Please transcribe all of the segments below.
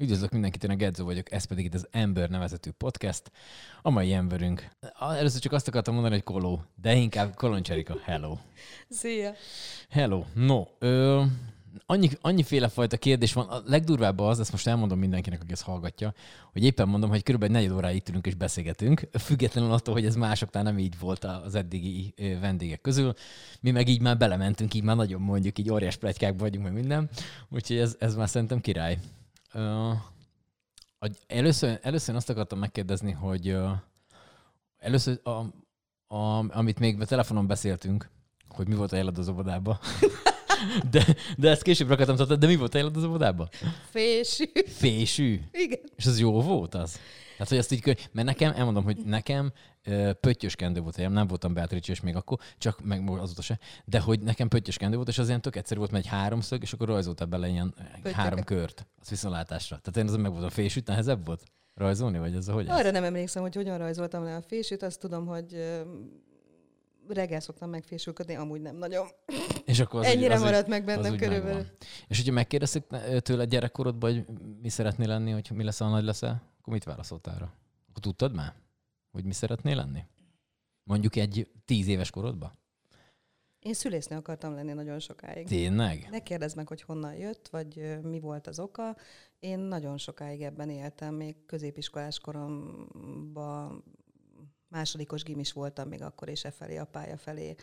Üdvözlök mindenkit, én a Gedzó vagyok, ez pedig itt az Ember nevezetű podcast. A mai emberünk. Először csak azt akartam mondani, hogy koló, de inkább Koloncserika. Hello. Szia. Hello. No, ö, annyi, annyiféle fajta kérdés van. A legdurvább az, ezt most elmondom mindenkinek, aki ezt hallgatja, hogy éppen mondom, hogy körülbelül negyed óráig itt ülünk és beszélgetünk, függetlenül attól, hogy ez másoknál nem így volt az eddigi vendégek közül. Mi meg így már belementünk, így már nagyon mondjuk, így óriás pletykákban vagyunk, meg minden. Úgyhogy ez, ez már szerintem király. Először, először azt akartam megkérdezni, hogy először, a, a, amit még telefonon beszéltünk, hogy mi volt a jelad az óvodában. De, de ezt később akartam de mi volt a az óvodában? Fésű. Fésű? Igen. És az jó volt az? Tehát, hogy azt így, mert nekem, elmondom, hogy nekem pöttyös kendő volt helyem, nem voltam Beatrice és még akkor, csak meg azóta se, de hogy nekem pöttyös kendő volt, és az ilyen tök egyszerű volt, mert egy háromszög, és akkor rajzolta bele ilyen Pöttyöke. három kört, az viszontlátásra. Tehát én azon meg volt a fésűt, nehezebb volt rajzolni, vagy ez a hogy? Arra ez? nem emlékszem, hogy hogyan rajzoltam le a fésűt, azt tudom, hogy reggel szoktam megfésülködni, amúgy nem nagyon. És akkor az Ennyire az maradt meg bennem körülbelül. Megvan. És hogyha megkérdezték tőle gyerekkorodban, hogy mi szeretnél lenni, hogy mi lesz, ha nagy leszel, akkor mit válaszoltál rá? Akkor tudtad már, hogy mi szeretnél lenni? Mondjuk egy tíz éves korodban? Én szülésznő akartam lenni nagyon sokáig. Tényleg? Ne kérdezd meg, hogy honnan jött, vagy mi volt az oka. Én nagyon sokáig ebben éltem, még középiskolás koromban másodikos gimis voltam még akkor, és e felé, a pálya felé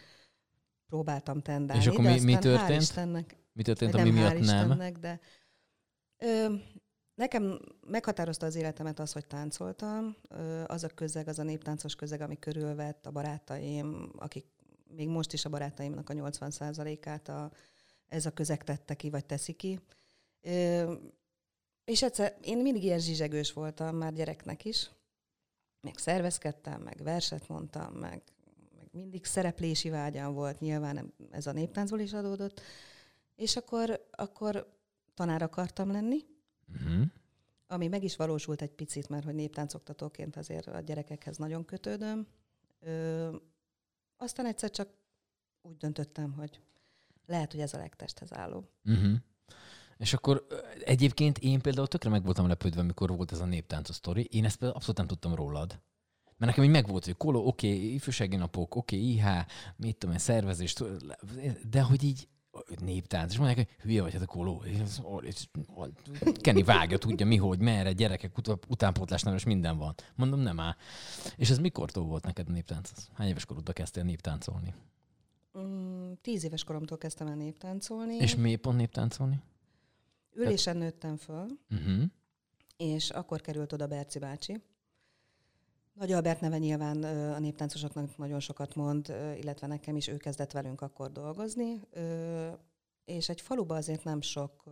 próbáltam tendálni. És akkor mi, mi történt? Istennek, mi történt, ami miatt nem? Istennek, de ö, nekem meghatározta az életemet az, hogy táncoltam. Az a közeg, az a néptáncos közeg, ami körülvett, a barátaim, akik még most is a barátaimnak a 80%-át a, ez a közeg tette ki, vagy teszi ki. És egyszer én mindig ilyen zsizsegős voltam, már gyereknek is meg szervezkedtem, meg verset mondtam, meg, meg mindig szereplési vágyam volt, nyilván ez a néptáncból is adódott, és akkor, akkor tanár akartam lenni, uh-huh. ami meg is valósult egy picit, mert hogy néptáncoktatóként azért a gyerekekhez nagyon kötődöm. Ö, aztán egyszer csak úgy döntöttem, hogy lehet, hogy ez a legtesthez álló. Uh-huh. És akkor egyébként én például tökre meg voltam lepődve, amikor volt ez a néptáncos sztori. Én ezt abszolút nem tudtam rólad. Mert nekem így megvolt, hogy koló, oké, okay, ifjúsági napok, oké, okay, IH, mit tudom én, szervezés, de hogy így néptánc, és mondják, hogy hülye vagy, hát a koló. Kenny vágja, tudja mi, hogy, merre, gyerekek, ut- utánpótlásnál és minden van. Mondom, nem áll. És ez mikortól volt neked a néptánc? Hány éves korodban kezdtél néptáncolni? Mm, tíz éves koromtól kezdtem el néptáncolni. És miért pont néptáncolni? Ülésen nőttem föl, uh-huh. és akkor került oda Berci bácsi. Nagy Albert neve nyilván a néptáncosoknak nagyon sokat mond, illetve nekem is ő kezdett velünk akkor dolgozni, és egy faluba azért nem sok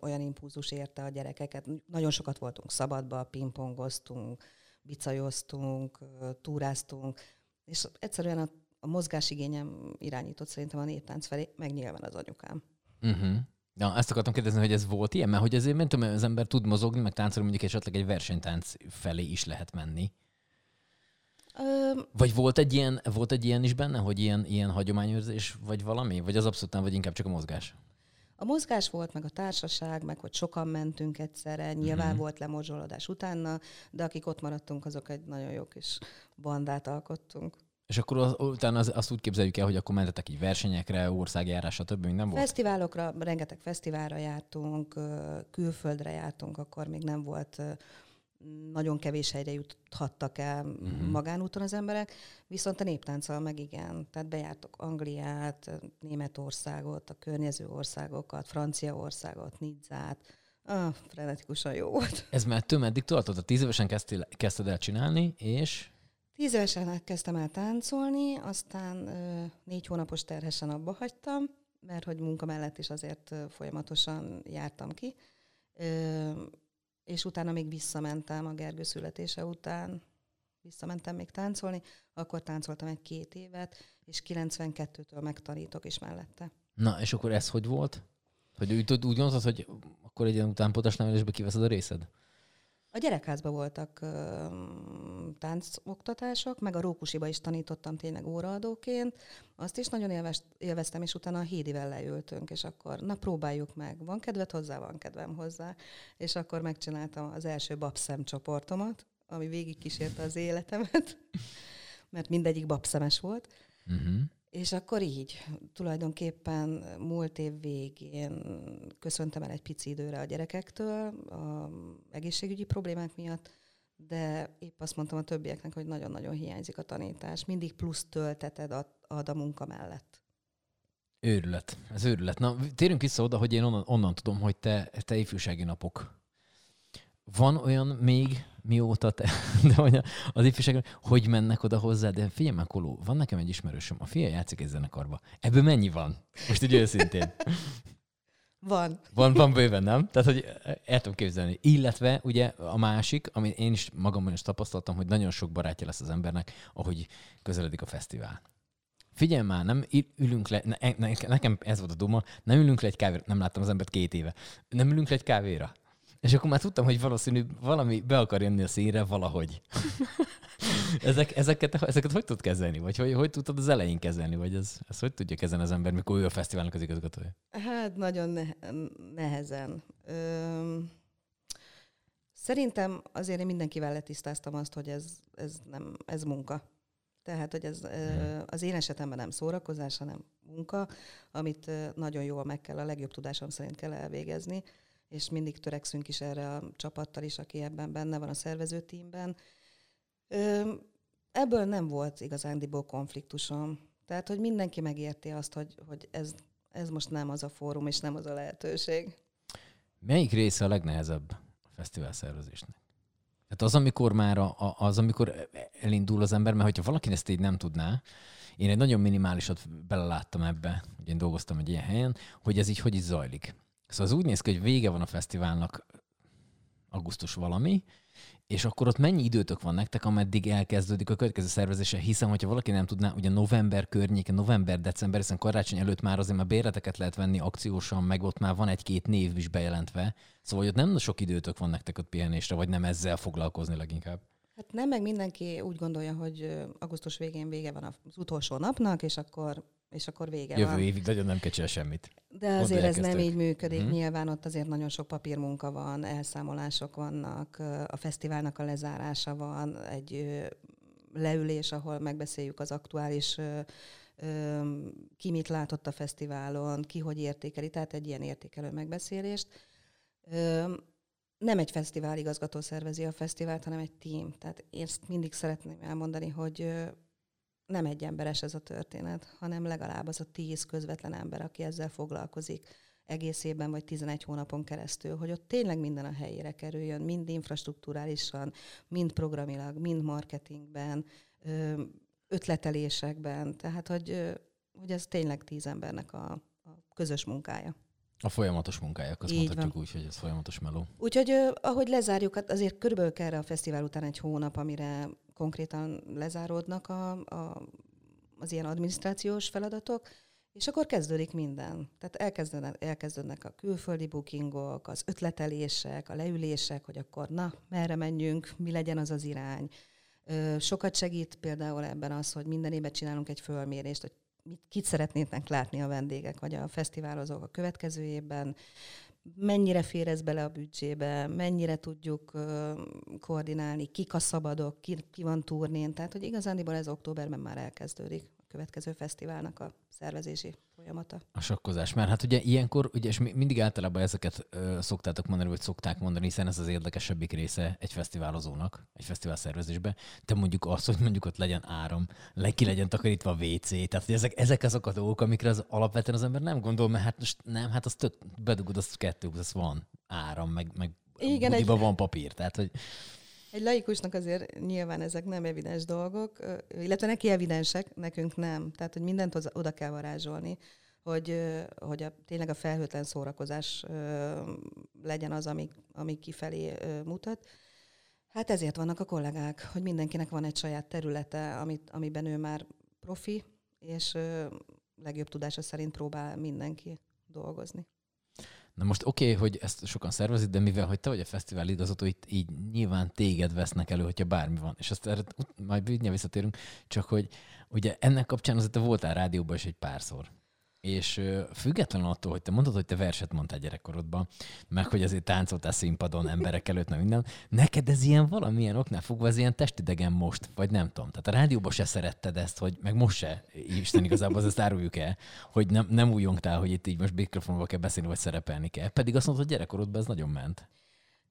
olyan impulzus érte a gyerekeket. Nagyon sokat voltunk szabadba, pingpongoztunk, bicajoztunk, túráztunk, és egyszerűen a, a mozgásigényem irányított szerintem a néptánc felé, meg nyilván az anyukám. Uh-huh. Ja, ezt akartam kérdezni, hogy ez volt ilyen, mert hogy azért, nem tudom, az ember tud mozogni, meg táncolni, mondjuk esetleg egy versenytánc felé is lehet menni. Ö... Vagy volt egy, ilyen, volt egy ilyen is benne, hogy ilyen, ilyen hagyományőrzés, vagy valami? Vagy az abszolút nem, vagy inkább csak a mozgás? A mozgás volt, meg a társaság, meg hogy sokan mentünk egyszerre, nyilván mm-hmm. volt lemorzsolódás utána, de akik ott maradtunk, azok egy nagyon jó kis bandát alkottunk. És akkor az, utána az, azt úgy képzeljük el, hogy akkor mentetek így versenyekre, országjárás, stb. nem volt? Fesztiválokra, rengeteg fesztiválra jártunk, külföldre jártunk, akkor még nem volt nagyon kevés helyre juthattak el uh-huh. magánúton az emberek, viszont a néptánccal meg igen. Tehát bejártok Angliát, Németországot, a környező országokat, Franciaországot, Nizzát. Ah, frenetikusan jó volt. Ez már több meddig tartott? A tíz évesen kezdtél, kezdted el csinálni, és? Tíz évesen kezdtem el táncolni, aztán négy hónapos terhesen abba hagytam, mert hogy munka mellett is azért folyamatosan jártam ki. És utána még visszamentem a Gergő születése után, visszamentem még táncolni, akkor táncoltam egy két évet, és 92-től megtanítok is mellette. Na, és akkor ez hogy volt? Hogy úgy, úgy gondoltad, hogy akkor egy ilyen utánpótás nevelésbe kiveszed a részed? A gyerekházban voltak táncoktatások, meg a Rókusiba is tanítottam tényleg óraadóként. Azt is nagyon élvest, élveztem, és utána a Hédivel leültünk, és akkor na próbáljuk meg. Van kedved hozzá, van kedvem hozzá. És akkor megcsináltam az első babszem csoportomat, ami végig kísérte az életemet, mert mindegyik babszemes volt. Uh-huh. És akkor így, tulajdonképpen múlt év végén köszöntem el egy pici időre a gyerekektől, a egészségügyi problémák miatt, de épp azt mondtam a többieknek, hogy nagyon-nagyon hiányzik a tanítás. Mindig plusz tölteted ad, ad a munka mellett. Őrület, ez őrület. Na, térjünk vissza oda, hogy én onnan, onnan tudom, hogy te, te ifjúsági napok. Van olyan még, mióta te, de hogy az ifjúság, hogy mennek oda hozzá, de figyelj már, Koló, van nekem egy ismerősöm, a fia játszik egy zenekarba. Ebből mennyi van? Most így őszintén. Van. Van, van bőven, nem? Tehát, hogy el tudom képzelni. Illetve ugye a másik, ami én is magamon is tapasztaltam, hogy nagyon sok barátja lesz az embernek, ahogy közeledik a fesztivál. Figyelj már, nem ülünk le, ne, ne, nekem ez volt a duma, nem ülünk le egy kávéra, nem láttam az embert két éve, nem ülünk le egy kávéra. És akkor már tudtam, hogy valószínű valami be akar jönni a színre valahogy. Ezek, ezeket, ezeket hogy tud kezelni? Vagy hogy, hogy tudtad az elején kezelni? Vagy ez, ez hogy tudja kezelni az ember, mikor ő a fesztiválnak az igazgatója? Hát nagyon ne- nehezen. Öm, szerintem azért én mindenkivel letisztáztam azt, hogy ez, ez, nem, ez munka. Tehát, hogy ez hmm. az én esetemben nem szórakozás, hanem munka, amit nagyon jól meg kell, a legjobb tudásom szerint kell elvégezni és mindig törekszünk is erre a csapattal is, aki ebben benne van a szervezőtímben. Ebből nem volt igazándiból konfliktusom. Tehát, hogy mindenki megérti azt, hogy, hogy ez, ez most nem az a fórum, és nem az a lehetőség. Melyik része a legnehezebb a fesztivál szervezésnek? Tehát az, amikor már a, az, amikor elindul az ember, mert hogyha valaki ezt így nem tudná, én egy nagyon minimálisat beleláttam ebbe, hogy én dolgoztam egy ilyen helyen, hogy ez így hogy is zajlik. Szóval az úgy néz ki, hogy vége van a fesztiválnak augusztus valami, és akkor ott mennyi időtök van nektek, ameddig elkezdődik a következő szervezése? Hiszen, hogyha valaki nem tudná, ugye november környéke, november-december, hiszen karácsony előtt már azért már béreteket lehet venni akciósan, meg ott már van egy-két név is bejelentve. Szóval, hogy ott nem sok időtök van nektek ott pihenésre, vagy nem ezzel foglalkozni leginkább. Hát nem, meg mindenki úgy gondolja, hogy augusztus végén vége van az utolsó napnak, és akkor és akkor vége Jövő van. évig nagyon nem kell semmit. De azért ez nem így működik. Hmm. Nyilván ott azért nagyon sok papírmunka van, elszámolások vannak, a fesztiválnak a lezárása van, egy leülés, ahol megbeszéljük az aktuális ki mit látott a fesztiválon, ki hogy értékeli, tehát egy ilyen értékelő megbeszélést. Nem egy fesztivál igazgató szervezi a fesztivált, hanem egy team. Tehát én ezt mindig szeretném elmondani, hogy nem egy emberes ez a történet, hanem legalább az a tíz közvetlen ember, aki ezzel foglalkozik egész évben vagy 11 hónapon keresztül, hogy ott tényleg minden a helyére kerüljön, mind infrastruktúrálisan, mind programilag, mind marketingben, ötletelésekben, tehát hogy, hogy ez tényleg tíz embernek a, a közös munkája. A folyamatos munkája, azt Így mondhatjuk van. úgy, hogy ez folyamatos meló. Úgyhogy ahogy lezárjuk, hát azért körülbelül kell a fesztivál után egy hónap, amire konkrétan lezáródnak a, a, az ilyen adminisztrációs feladatok, és akkor kezdődik minden. Tehát elkezdődnek, elkezdődnek a külföldi bookingok, az ötletelések, a leülések, hogy akkor na, merre menjünk, mi legyen az az irány. Sokat segít például ebben az, hogy minden évben csinálunk egy fölmérést, hogy mit, kit szeretnének látni a vendégek, vagy a fesztiválozók a következő évben, mennyire fér ez bele a büdzsébe, mennyire tudjuk koordinálni, kik a szabadok, ki, ki van turnén. Tehát, hogy igazándiból ez októberben már elkezdődik következő fesztiválnak a szervezési folyamata. A sokkozás. Mert hát ugye ilyenkor, ugye, és mindig általában ezeket ö, szoktátok mondani, vagy szokták mondani, hiszen ez az érdekesebbik része egy fesztiválozónak, egy fesztivál szervezésbe. Te mondjuk azt, hogy mondjuk ott legyen áram, le, ki legyen takarítva a WC. Tehát, hogy ezek, ezek azok a dolgok, amikre az alapvetően az ember nem gondol, mert hát most nem, hát az tök, bedugod, az kettő, az van áram, meg, meg Igen, egy... van papír. Tehát, hogy egy laikusnak azért nyilván ezek nem evidens dolgok, illetve neki evidensek, nekünk nem. Tehát, hogy mindent oda kell varázsolni, hogy, hogy a, tényleg a felhőtlen szórakozás legyen az, ami, ami kifelé mutat. Hát ezért vannak a kollégák, hogy mindenkinek van egy saját területe, amit, amiben ő már profi, és legjobb tudása szerint próbál mindenki dolgozni. Na most oké, okay, hogy ezt sokan szervezik, de mivel, hogy te vagy a fesztivál igazgató, itt így nyilván téged vesznek elő, hogyha bármi van. És azt erre majd visszatérünk, csak hogy ugye ennek kapcsán azért te voltál rádióban is egy párszor. És függetlenül attól, hogy te mondtad, hogy te verset mondtál gyerekkorodban, meg hogy azért táncoltál színpadon emberek előtt, meg minden, neked ez ilyen valamilyen oknál fogva, ez ilyen testidegen most, vagy nem tudom. Tehát a rádióban se szeretted ezt, hogy meg most se, Isten igazából, az ezt áruljuk el, hogy nem, nem újongtál, hogy itt így most mikrofonba kell beszélni, vagy szerepelni kell. Pedig azt mondtad, hogy gyerekkorodban ez nagyon ment.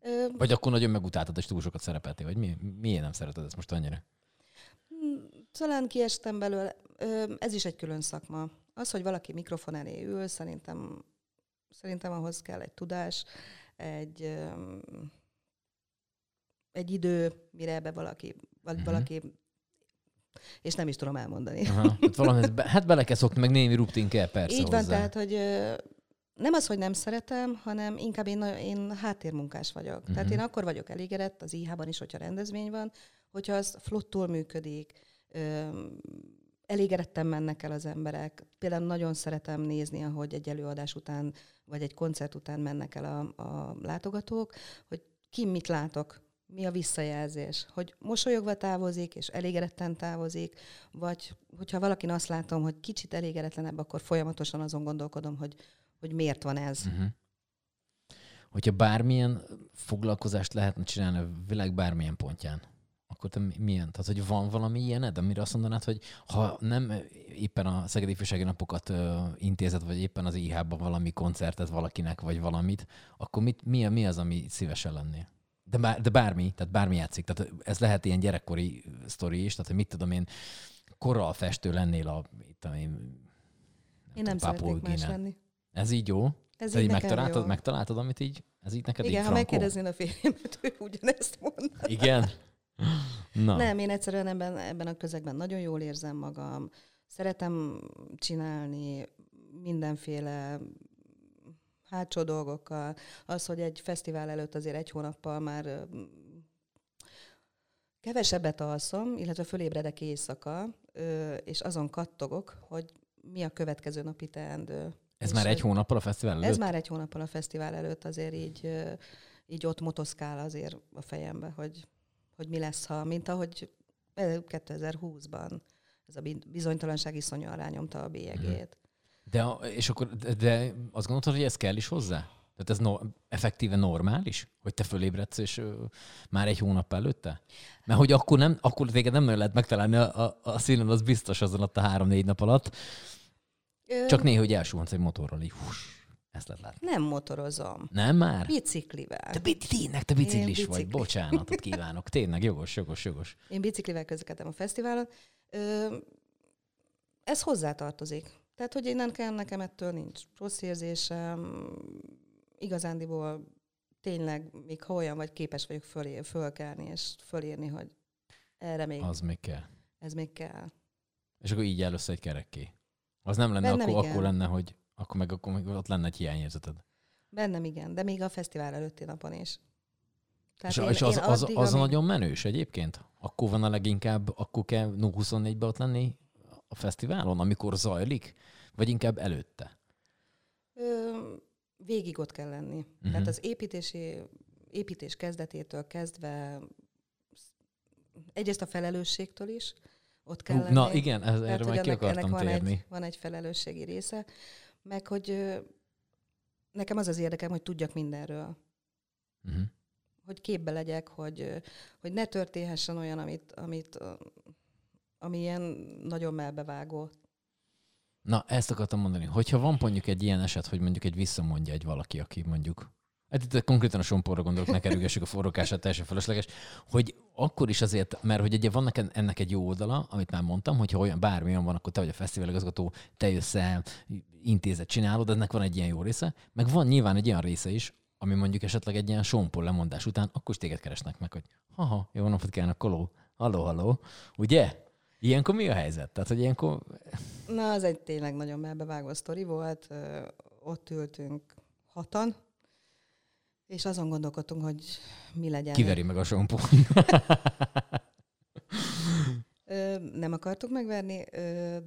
Ö... Vagy akkor nagyon megutáltad, és túl sokat szerepeltél, vagy mi, miért nem szereted ezt most annyira? Hmm, talán kiestem belőle. Ez is egy külön szakma. Az, hogy valaki mikrofon elé ül, szerintem, szerintem ahhoz kell egy tudás, egy, egy idő, mire ebbe valaki, uh-huh. valaki és nem is tudom elmondani. Aha, hát, valami, hát bele kell szokni, meg némi rutin kell persze Így van, tehát, hogy nem az, hogy nem szeretem, hanem inkább én, én háttérmunkás vagyok. Uh-huh. Tehát én akkor vagyok elégedett az IH-ban is, hogyha rendezvény van, hogyha az flottul működik, elégedettem mennek el az emberek. Például nagyon szeretem nézni, ahogy egy előadás után, vagy egy koncert után mennek el a, a látogatók, hogy ki mit látok, mi a visszajelzés, hogy mosolyogva távozik, és elégedetten távozik, vagy hogyha valakin azt látom, hogy kicsit elégedetlenebb, akkor folyamatosan azon gondolkodom, hogy, hogy miért van ez. Uh-huh. Hogyha bármilyen foglalkozást lehetne csinálni a világ bármilyen pontján, akkor te milyen? Tehát, hogy van valami ilyened, amire azt mondanád, hogy ha nem éppen a Szegedi Ifjúsági Napokat ö, intézet, vagy éppen az IH-ban valami koncertet valakinek, vagy valamit, akkor mit, mi, mi az, ami szívesen lennél? De, bár, de bármi, tehát bármi játszik. Tehát ez lehet ilyen gyerekkori sztori is, tehát hogy mit tudom én, korral festő lennél a, itt, én, nem én nem szeretnék más lenni. Ez így jó? Ez így megtaláltad, jó. megtaláltad, amit így, ez így neked Igen, így ha megkérdeznél a férjemet, ő ugyanezt mondaná. Igen? Na. Nem, én egyszerűen ebben, ebben a közegben nagyon jól érzem magam. Szeretem csinálni mindenféle hátsó dolgokkal. Az, hogy egy fesztivál előtt azért egy hónappal már kevesebbet alszom, illetve fölébredek éjszaka, és azon kattogok, hogy mi a következő napi teendő. Ez és már egy hónappal a fesztivál előtt? Ez már egy hónappal a fesztivál előtt, azért így, így ott motoszkál azért a fejembe, hogy hogy mi lesz, ha, mint ahogy 2020-ban ez a bizonytalanság iszonyúan rányomta a bélyegét. De, és akkor, de azt gondolod, hogy ez kell is hozzá? Tehát ez no, effektíve normális, hogy te fölébredsz, és ö, már egy hónap előtte? Mert hogy akkor, nem, akkor téged nem nagyon lehet megtalálni a, a, a színen, az biztos azon ott a három-négy nap alatt. Ö... Csak néha, hogy elsuhansz egy motorral, így hús. Ezt lehet látni. Nem motorozom. Nem már? Biciklivel. Te tényleg, te biciklis bicikli. vagy. Bocsánatot kívánok. Tényleg, jogos, jogos, jogos. Én biciklivel közlekedem a fesztiválon. Ö, ez hozzátartozik. Tehát, hogy innen kell, nekem ettől nincs rossz érzésem. Igazándiból tényleg, még ha olyan vagy, képes vagyok fölé, fölkelni és fölírni, hogy erre még... Az még kell. Ez még kell. És akkor így először egy kerekké. Az nem lenne, Bennem akkor, akkor lenne, hogy akkor meg akkor meg ott lenne egy hiányérzeted. Bennem igen, de még a fesztivál előtti napon is. Tehát és, én, és az, én az, az, az amíg... nagyon menős egyébként? Akkor van a leginkább, akkor kell 24-be ott lenni a fesztiválon, amikor zajlik? Vagy inkább előtte? Ö, végig ott kell lenni. Uh-huh. Tehát az építési, építés kezdetétől kezdve egyrészt a felelősségtől is ott kell lenni. Na igen, ez, erre meg ki akartam van térni. Egy, van egy felelősségi része meg hogy nekem az az érdekem, hogy tudjak mindenről. Uh-huh. Hogy képbe legyek, hogy, hogy ne történhessen olyan, amit, amit, ami ilyen nagyon melbevágó. Na, ezt akartam mondani. Hogyha van mondjuk egy ilyen eset, hogy mondjuk egy visszamondja egy valaki, aki mondjuk Hát itt konkrétan a somporra gondolok, ne kerülgessük a forrókását, teljesen felesleges, hogy akkor is azért, mert hogy ugye van ennek egy jó oldala, amit már mondtam, hogy ha olyan bármilyen van, akkor te vagy a fesztivál igazgató, te jössz el, intézet csinálod, ennek van egy ilyen jó része, meg van nyilván egy olyan része is, ami mondjuk esetleg egy ilyen sompor lemondás után, akkor is téged keresnek meg, hogy haha, jó napot kívánok, koló, halló, halló, ugye? Ilyenkor mi a helyzet? Tehát, hogy ilyenkor... Na, az egy tényleg nagyon melbevágó sztori volt. Ott ültünk hatan, és azon gondolkodtunk, hogy mi legyen. Kiveri meg a sompó. nem akartuk megverni,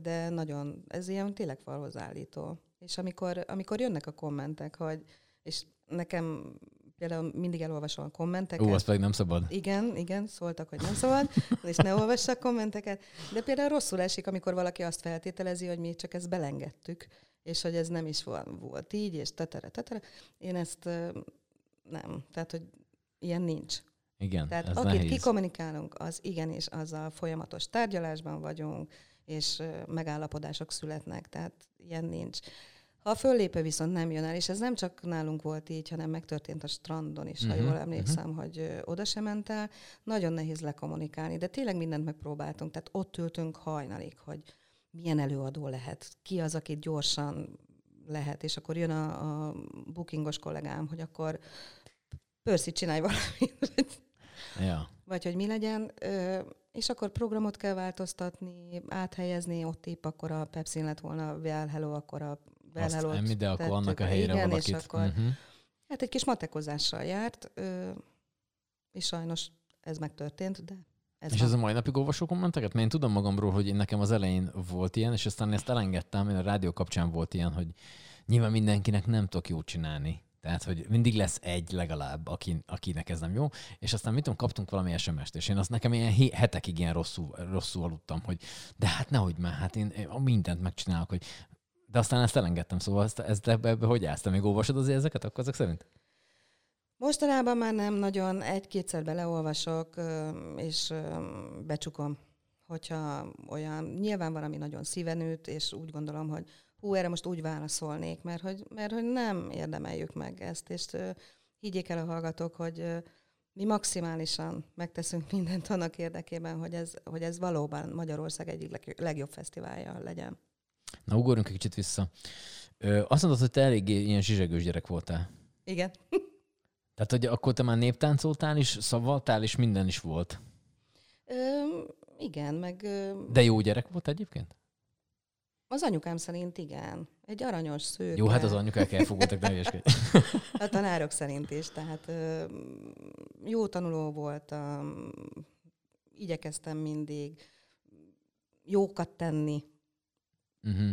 de nagyon, ez ilyen tényleg falhoz állító. És amikor, amikor jönnek a kommentek, hogy és nekem például mindig elolvasom a kommenteket. Ó, az pedig nem szabad. Igen, igen, szóltak, hogy nem szabad, és ne olvassak kommenteket. De például rosszul esik, amikor valaki azt feltételezi, hogy mi csak ezt belengedtük, és hogy ez nem is volt így, és tetere, tetere. Én ezt nem. Tehát, hogy ilyen nincs. Igen, Tehát ez akit nehéz. kikommunikálunk, az igenis azzal folyamatos tárgyalásban vagyunk, és megállapodások születnek, tehát ilyen nincs. Ha a föllépő viszont nem jön el, és ez nem csak nálunk volt így, hanem megtörtént a strandon is, uh-huh, ha jól emlékszem, uh-huh. hogy oda sem ment el, nagyon nehéz lekommunikálni, de tényleg mindent megpróbáltunk, tehát ott ültünk hajnalig, hogy milyen előadó lehet, ki az, akit gyorsan lehet, és akkor jön a, a bookingos kollégám, hogy akkor Percy, csinálj valamit. Ja. Vagy hogy mi legyen, és akkor programot kell változtatni, áthelyezni, ott épp akkor a Pepsi lett volna Well Hello, akkor a Well hello de akkor annak a helyére igen, valakit. És akkor, uh-huh. Hát egy kis matekozással járt, és sajnos ez megtörtént, de ez és van. ez a mai napig olvasó kommenteket? Mert én tudom magamról, hogy én nekem az elején volt ilyen, és aztán ezt elengedtem, én a rádió kapcsán volt ilyen, hogy nyilván mindenkinek nem tudok jót csinálni. Tehát, hogy mindig lesz egy legalább, aki, akinek ez nem jó, és aztán mit tudom, kaptunk valami SMS-t, és én azt nekem ilyen hetekig ilyen rosszul, rosszul aludtam, hogy de hát nehogy már, hát én, én mindent megcsinálok, hogy de aztán ezt elengedtem, szóval ezt, ezt ebbe, ebbe hogy állsz? Te még olvasod azért ezeket akkor ezek szerint? Mostanában már nem nagyon, egy-kétszer beleolvasok, és becsukom, hogyha olyan, nyilván van, ami nagyon szíven üt, és úgy gondolom, hogy hú, erre most úgy válaszolnék, mert hogy, mert hogy nem érdemeljük meg ezt, és higgyék el a hallgatók, hogy mi maximálisan megteszünk mindent annak érdekében, hogy ez, hogy ez valóban Magyarország egyik legjobb fesztiválja legyen. Na, ugorjunk egy kicsit vissza. Ö, azt mondod, hogy te eléggé ilyen zsizsegős gyerek voltál. Igen. Tehát, hogy akkor te már néptáncoltál is, szavaltál is, minden is volt. Ö, igen, meg... De jó gyerek volt egyébként? Az anyukám szerint igen. Egy aranyos szőke. Jó, hát az anyukák elfogultak, ne A tanárok szerint is. Tehát ö, jó tanuló voltam, igyekeztem mindig jókat tenni. Uh-huh.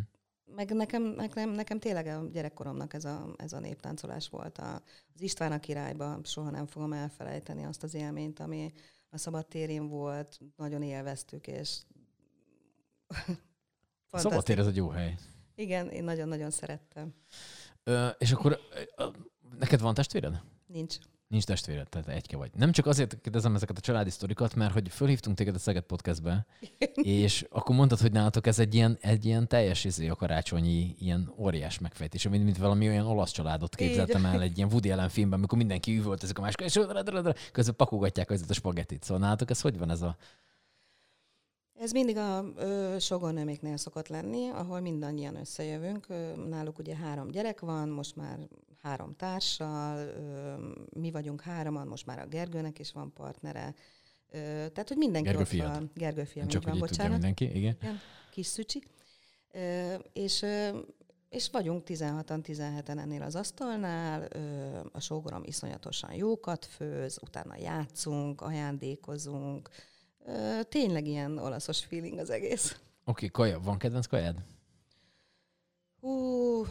Meg nekem, nekem, nekem tényleg a gyerekkoromnak ez a, ez a néptáncolás volt. A, az István a királyba soha nem fogom elfelejteni azt az élményt, ami a szabadtérén volt, nagyon élveztük, és Szabadtér ez egy jó hely. Igen, én nagyon-nagyon szerettem. Ö, és akkor neked van testvéred? Nincs. Nincs testvéred, tehát egyke vagy. Nem csak azért kérdezem ezeket a családi sztorikat, mert hogy fölhívtunk téged a Szeged Podcastbe, és akkor mondtad, hogy nálatok ez egy ilyen, egy ilyen teljes izé, a karácsonyi, ilyen óriás megfejtés, mint, mint valami olyan olasz családot képzeltem el egy ilyen Woody Allen filmben, amikor mindenki ezek a másik, és közben pakogatják a spagettit. Szóval nálatok ez hogy van ez a ez mindig a ö, sogornőméknél szokott lenni, ahol mindannyian összejövünk. Náluk ugye három gyerek van, most már három társal, mi vagyunk hároman, most már a Gergőnek is van partnere. Tehát, hogy mindenki Gergő ott fiad. van. Gergő fiam, Csak van, bocsánat. mindenki, igen. igen. Kis szücsi. És és vagyunk 16-an, 17-en ennél az asztalnál, a sógorom iszonyatosan jókat főz, utána játszunk, ajándékozunk, Tényleg ilyen olaszos feeling az egész. Oké, okay, kaja. Van kedvenc kajád? Hú,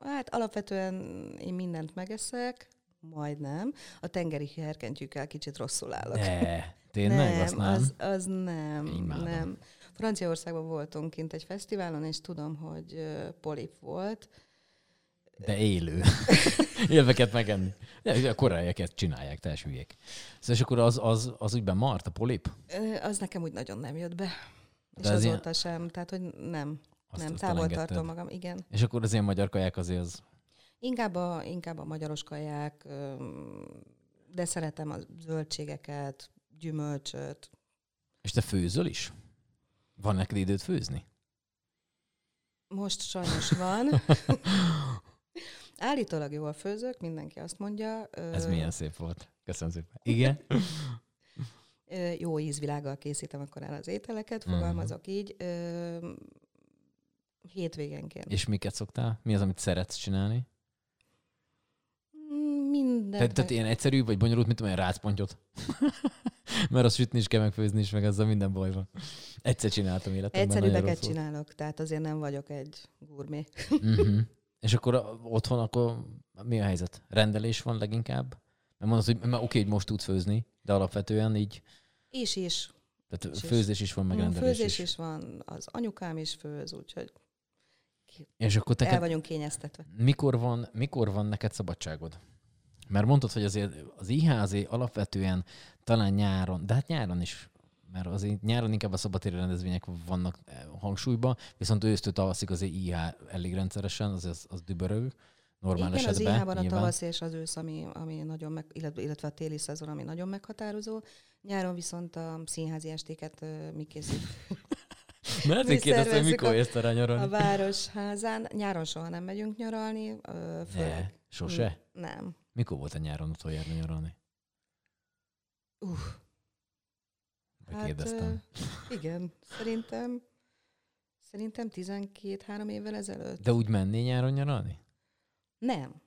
hát alapvetően én mindent megeszek, majdnem. A tengeri herkentyűkkel kicsit rosszul állok. Ne, tényleg? Nem, azt nem? Az, az nem, Imádom. nem. Franciaországban voltunk kint egy fesztiválon, és tudom, hogy polip volt, de élő. Élveket megenni. De a koreaieket csinálják, teljes hülyék. Szóval és akkor az, az, az úgyben mart, a polip? Az nekem úgy nagyon nem jött be. De és azóta ilyen... sem, tehát hogy nem. Azt nem, távol tartom magam, igen. És akkor az ilyen magyar kaják azért az... Inkább a, inkább a magyaros kaják, de szeretem a zöldségeket, gyümölcsöt. És te főzöl is? Van neked időt főzni? Most sajnos van. Állítólag jól főzök, mindenki azt mondja. Ez milyen szép volt. Köszönöm szépen. Igen? Jó ízvilággal készítem akkor el az ételeket, fogalmazok uh-huh. így. Hétvégenként. És miket szoktál? Mi az, amit szeretsz csinálni? Mm, minden. Tehát, tehát ilyen egyszerű, vagy bonyolult, mint olyan rácpontyot? Mert azt sütni is kell, megfőzni is, meg ezzel minden baj van. Egyszer csináltam életemben. Egyszerűbbeket csinálok, tehát azért nem vagyok egy gurmé. uh-huh. És akkor otthon akkor mi a helyzet? Rendelés van leginkább? Mert mondod, hogy oké, hogy most tudsz főzni, de alapvetően így, És is. tehát És is. főzés is van, meg Mm, rendelés Főzés is. is van, az anyukám is főz, úgyhogy És akkor el te vagyunk kényeztetve. mikor van, mikor van neked szabadságod? Mert mondtad, hogy azért az IHZ alapvetően talán nyáron, de hát nyáron is, mert azért nyáron inkább a szabadtéri rendezvények vannak eh, hangsúlyban, viszont ősztől tavaszig azért IH elég rendszeresen, az, az, az dübörög, normál Igen, az esetben. IH-ban a tavasz és az ősz, ami, ami nagyon meg, illetve, a téli szezon, ami nagyon meghatározó. Nyáron viszont a színházi estéket mi készít Mert én kérdeztem, hogy mikor a- jössz a nyaralni? városházán. Nyáron soha nem megyünk nyaralni, Ne, sose? Nem. Mikor volt a nyáron utoljára nyaralni? Uh, Bekérdeztem. ö, igen, szerintem szerintem 12-3 évvel ezelőtt. De úgy mennél nyáron nyaralni? Nem.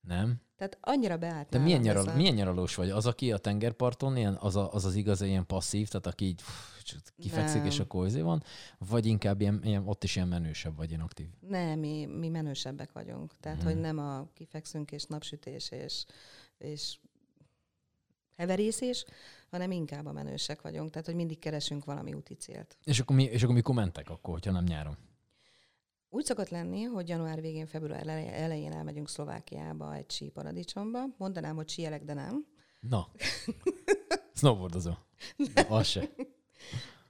Nem? Tehát annyira beállt De milyen, nyaral, a- milyen nyaralós vagy? Az, aki a tengerparton, ilyen, az, a, az az igazi ilyen passzív, tehát aki így pff, kifekszik, Nem. és akkor izé van, vagy inkább ilyen, ilyen, ott is ilyen menősebb vagy, ilyen aktív. Nem, mi, mi menősebbek vagyunk. Tehát, Mhm. hogy nem a kifekszünk és napsütés és, és heverészés, hanem inkább a menősek vagyunk. Tehát, hogy mindig keresünk valami úti célt. És akkor, mi, és akkor mikor mentek akkor, hogyha nem nyáron? Úgy szokott lenni, hogy január végén, február elején elmegyünk Szlovákiába egy sí paradicsomba. Mondanám, hogy síelek, de nem. Na, snowboardozó. Az se.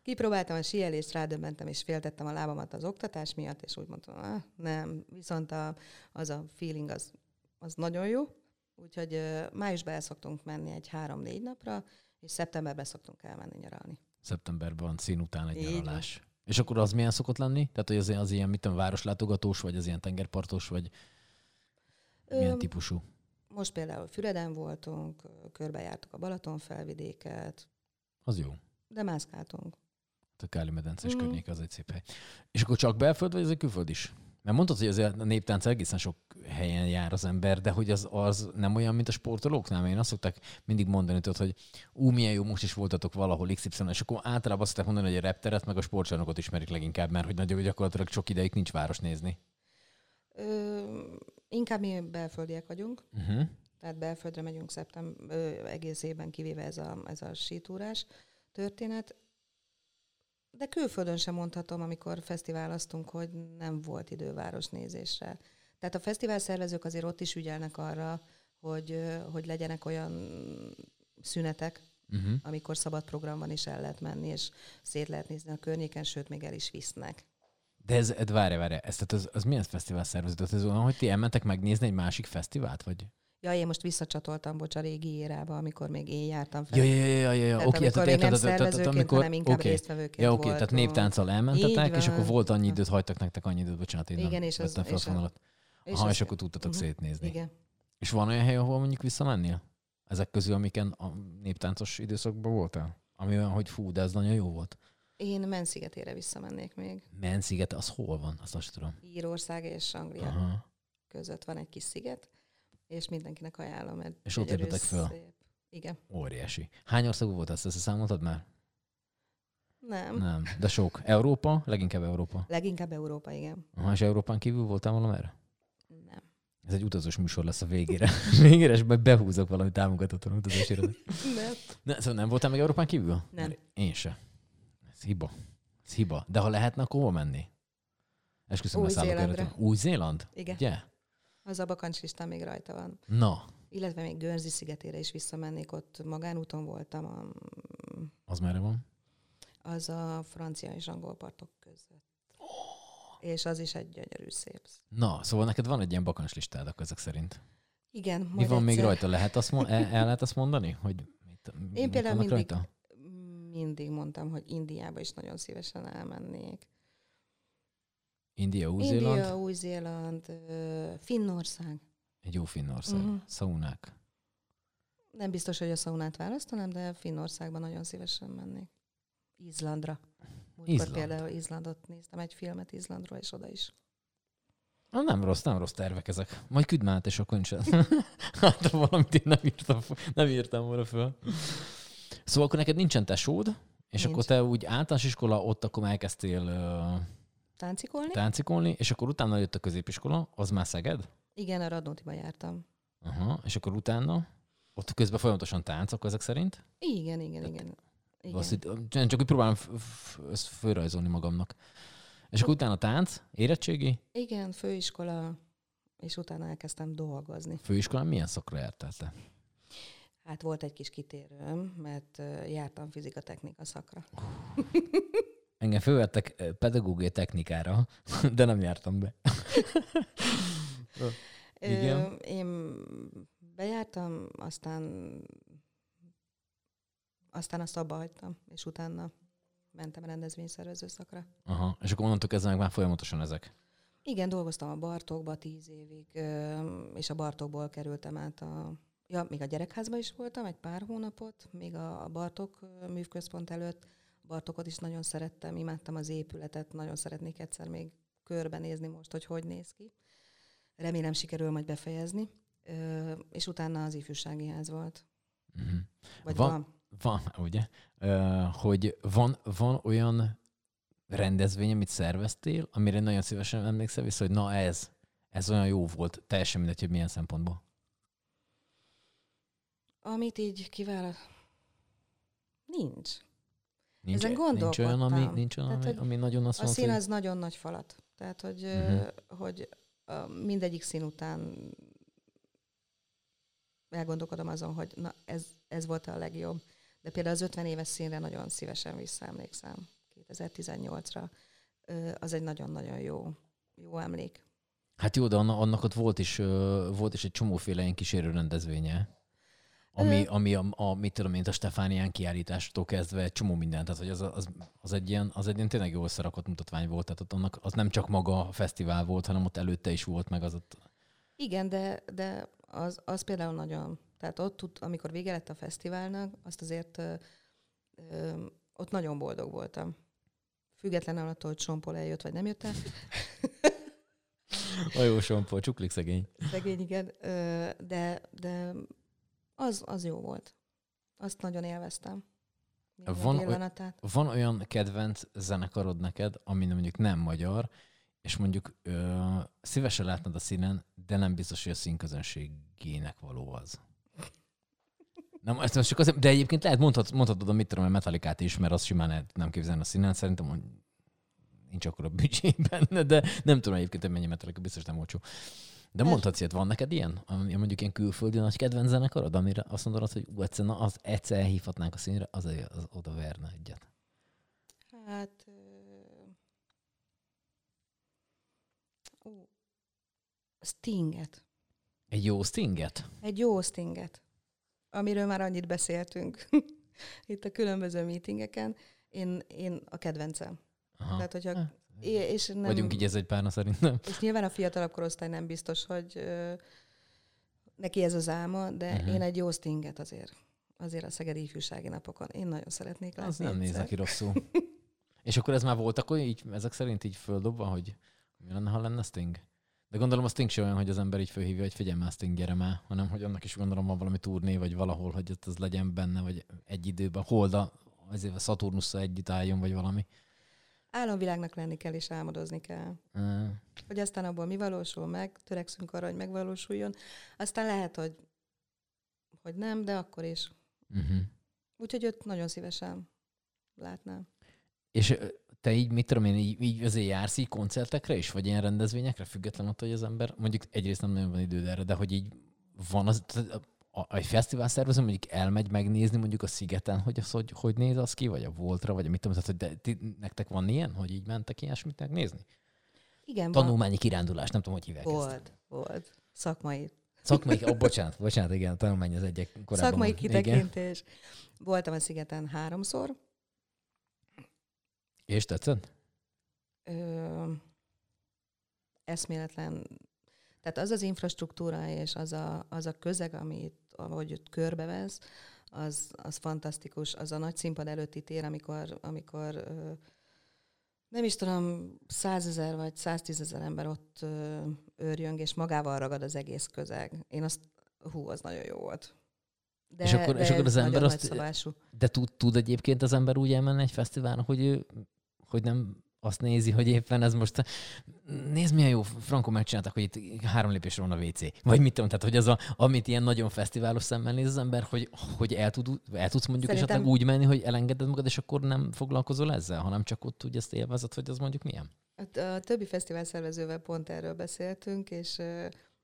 Kipróbáltam a síelést, rádöbbentem, és féltettem a lábamat az oktatás miatt, és úgy mondtam, ah, nem, viszont a, az a feeling az, az nagyon jó. Úgyhogy májusban el szoktunk menni egy három-négy napra, és szeptemberben szoktunk elmenni nyaralni. Szeptemberben van szín után egy Így van. És akkor az milyen szokott lenni? Tehát, hogy az, az ilyen, mit tudom, városlátogatós, vagy az ilyen tengerpartos, vagy milyen Ö, típusú? Most például Füreden voltunk, körbejártuk a Balaton felvidéket, Az jó. de mászkáltunk. A Káli medences Mhm. környék az egy szép hely. És akkor csak belföld, vagy ez egy külföld is? Mert mondtad, hogy azért a néptánc egészen sok helyen jár az ember, de hogy az, az nem olyan, mint a sportolóknál, mert én azt szokták mindig mondani, tudod, hogy ú, milyen jó, most is voltatok valahol XY, és akkor általában azt mondani, hogy a repteret meg a sportcsarnokot ismerik leginkább, mert hogy nagyon gyakorlatilag sok ideig nincs város nézni. Ö, inkább mi belföldiek vagyunk, Uh-huh. tehát belföldre megyünk szeptember, ö, egész évben, kivéve ez a, ez a sítúrás történet. De külföldön sem mondhatom, amikor fesztiváloztunk, hogy nem volt idő városnézésre. Tehát a fesztivál szervezők azért ott is ügyelnek arra, hogy, hogy legyenek olyan szünetek, Uh-huh. amikor szabad program van, és el lehet menni, és szét lehet nézni a környéken, sőt, még el is visznek. De ez, ez várj, várj, ez, tehát az, az milyen fesztivál szervezet? Ez olyan, hogy ti elmentek megnézni egy másik fesztivált, vagy? Ja, én most visszacsatoltam, bocs, a régi érába, amikor még én jártam fel. Ja, ja, ja, ja, ja. Tehát oké, amikor tehát még nem tehát- tehát- amikor- hanem inkább oké. résztvevőként Ja, oké, tehát voltunk. néptánccal elmentetek, és akkor volt annyi időt, hagytak nektek annyi időt, bocsánat, én Igen, nem és az- fel és a- fonalat. Aha, és akkor tudtatok Mhm. szétnézni. Igen. És van olyan hely, ahol mondjuk visszamennél? Ezek közül, amiken a néptáncos időszakban voltál? Ami olyan, hogy fú, de ez nagyon jó volt. Én Menszigetére visszamennék még. Men sziget, az hol van? Azt azt tudom. Írország és Anglia Aha. között van egy kis sziget, és mindenkinek ajánlom. Mert És ott léptetek föl? szép. Igen. Óriási. Hány országú volt ezt? Ezt számoltad már? Nem. Nem. De sok. Európa? Leginkább Európa. Leginkább Európa, igen. Aha, és Európán kívül voltál valamerre? Nem. Ez egy utazós műsor lesz a végére. végére, és majd behúzok valami támogatottan utazási irodát. Nem. Ne, szóval nem voltál még Európán kívül? Nem. Mert Én se. Ez hiba. Ez hiba. De ha lehetne, akkor hol menni? Esküszöm, Új-Zélandra. Új-Zéland? Igen. Ugye? Az a bakancslistán még rajta van. Na, Illetve még Görzi szigetére is visszamennék, ott magánúton voltam, a, az merre van? az a francia és angol partok között. És az is egy gyönyörű szép. Na, szóval neked van egy ilyen bakancslistád akkor ezek szerint. Igen, Mi van még egyszer- rajta? Lehet azt mo- el, el lehet azt mondani? Hogy mit, Én például vannak mindig, rajta? mindig mondtam, hogy Indiába is nagyon szívesen elmennék. India, Új-Zéland? India, Új-Zéland, Finnország. Egy jó Finnország. Uh-huh. Szaunák. Nem biztos, hogy a szaunát választanám, de Finnországban nagyon szívesen mennék. Izlandra. Múltkor Izland. például Izlandot néztem egy filmet Izlandról, és oda is. Na, nem rossz, nem rossz tervek ezek. Majd küld már és akkor nincs. hát valamit én nem írtam, nem írtam volna föl. Szóval akkor neked nincsen tesód, és Nincs. akkor te úgy általános iskola, ott akkor elkezdtél uh, táncikolni. táncikolni, és akkor utána jött a középiskola, az már Szeged? Igen, a Radnótiba jártam. Aha, és akkor utána, ott közben folyamatosan táncok ezek szerint? Igen, igen, igen. igen. Azt itt, csak úgy próbálom f- f- ezt fölrajzolni magamnak. És akkor utána tánc, érettségi, Igen, főiskola, és utána elkezdtem dolgozni. főiskolán milyen szakra jártál te? Hát volt egy kis kitérőm, mert jártam fizika-technika szakra. Engem fölvettek pedagógiai technikára, de nem jártam be. Igen. Ö, én bejártam, aztán aztán azt abba hagytam, és utána mentem rendezvényszervező szakra. Aha, és akkor onnantól kezdve már folyamatosan ezek. Igen, dolgoztam a Bartókba tíz évig, és a Bartókból kerültem át a... Ja, még a gyerekházban is voltam egy pár hónapot, még a Bartók művközpont előtt. Bartókot is nagyon szerettem, imádtam az épületet, nagyon szeretnék egyszer még körbenézni most, hogy hogy néz ki. Remélem sikerül majd befejezni. Ö, és utána az ifjúsági ház volt. Uh-huh. Vagy Van- van. Van, ugye? Uh, hogy van, van olyan rendezvény, amit szerveztél, amire nagyon szívesen emlékszel vissza, hogy na ez, ez olyan jó volt, teljesen mindegy, hogy milyen szempontból. Amit így kiválaszt... Nincs. Nincs, Ezen nincs olyan, ami, gondolkodtam. nincs olyan, Tehát, ami, ami nagyon azt A mondta, szín hogy... az nagyon nagy falat. Tehát, hogy, uh-huh. hogy mindegyik szín után elgondolkodom azon, hogy na, ez, ez volt a legjobb. De például az 50 éves színre nagyon szívesen visszaemlékszem. 2018-ra. Ö, Az egy nagyon-nagyon jó, jó emlék. Hát jó, de annak, ott volt is, volt is egy csomóféle ilyen kísérő rendezvénye, ami, ami a, a, mit tudom én, a Stefánián kiállítástól kezdve egy csomó mindent, tehát hogy az, az, az, egy ilyen, az egy ilyen tényleg jól összerakott mutatvány volt, tehát ott annak, az nem csak maga a fesztivál volt, hanem ott előtte is volt meg az ott. Igen, de, de az, az például nagyon... Tehát ott, tud, amikor vége lett a fesztiválnak, azt azért ö, ö, ott nagyon boldog voltam. Függetlenül attól, hogy Sompol eljött, vagy nem jött el. A jó sompol, csuklik szegény. Szegény, igen. Ö, De, de az, az jó volt. Azt nagyon élveztem. Van oly-. Van olyan kedvenc zenekarod neked, ami mondjuk nem magyar, és mondjuk ö, szívesen látnád a színen, de nem biztos, hogy a színközönségének való az. Nem, ezt most csak azért, de egyébként lehet mondhat, mondhatod a mit tudom, a Metallicát is, mert azt simán tudnám képzelni a színen. Szerintem hogy nincs akkor a büdzsé benne, de nem tudom egyébként, hogy mennyi Metallica, biztos nem olcsó. De mondhatsz ilyet, van neked ilyen? Ami mondjuk ilyen külföldi nagy kedvenc zenekarod, amire azt mondod, hogy ú, egyszer, na, az egyszer elhívhatnánk a színre, az, az oda verne egyet. Hát... Ó, Stinget. Egy jó stinget? Egy jó Stinget. Amiről már annyit beszéltünk itt a különböző meetingeken. Én, én a kedvencem. Aha. Tehát, hogyha... És nem, Vagyunk így ez egy párna szerintem. És nyilván a fiatalabb korosztály nem biztos, hogy ö, neki ez az álma, de uh-huh. én egy jó stinget azért. Azért a Szegedi Ifjúsági Napokon. Én nagyon szeretnék látni. Az nem néz neki rosszul. És akkor ez már volt akkor így, ezek szerint így földobva, hogy mi lenne, ha lenne Sting? De gondolom a Sting sem olyan, hogy az ember így fölhívja, hogy figyelj már Sting, gyere már, hanem hogy annak is gondolom van valami turné, vagy valahol, hogy ott az legyen benne, vagy egy időben, holda, azért a Saturnusszal együtt álljon, vagy valami. Álomvilágnak lenni kell, és álmodozni kell. Uh, Hogy aztán abból mi valósul meg, törekszünk arra, hogy megvalósuljon. Aztán lehet, hogy, hogy nem, de akkor is. uh-huh. Úgyhogy őt nagyon szívesen látnám. És te így, mit tudom én, így, így azért jársz így koncertekre is, vagy ilyen rendezvényekre, független attól, hogy az ember, mondjuk egyrészt nem nagyon van időd erre, de hogy így van az, a, egy fesztivál szervező mondjuk elmegy megnézni mondjuk a szigeten, hogy az hogy, hogy néz az ki, vagy a Voltra, vagy a mit tudom, tehát, hogy de, ti, nektek van ilyen, hogy így mentek ilyesmit megnézni? Igen, van. Tanulmányi kirándulás, nem tudom, hogy hívják ezt. Volt, volt. Szakmai. Szakmai, oh, bocsánat, bocsánat, igen, a tanulmány az egyek korábban. Szakmai volt. Igen. kitekintés. Voltam a szigeten háromszor. És tetszett? Ö, eszméletlen. Tehát az az infrastruktúra és az a, az a közeg, amit, ahogy őt körbevesz, az, az fantasztikus. Az a nagy színpad előtti tér, amikor, amikor nem is tudom, százezer vagy száztízezer ember ott őrjöng, és magával ragad az egész közeg. Én azt, hú, az nagyon jó volt. De, És akkor- de és akkor az ember azt-. De tud, tud egyébként az ember úgy elmenni egy fesztiválra, hogy, ő- hogy nem azt nézi, hogy éppen ez most, nézd milyen jó, Franco megcsináltak, hogy itt három lépésre van a WC. Vagy mit tudom, tehát hogy az, a, amit ilyen nagyon fesztiválos szemmel néz az ember, hogy, hogy el, tud, el tudsz mondjuk Szerintem... esetleg úgy menni, hogy elengeded magad, és akkor nem foglalkozol ezzel, hanem csak ott úgy ezt élvezed, hogy az mondjuk milyen? A, a többi fesztivál szervezővel pont erről beszéltünk, és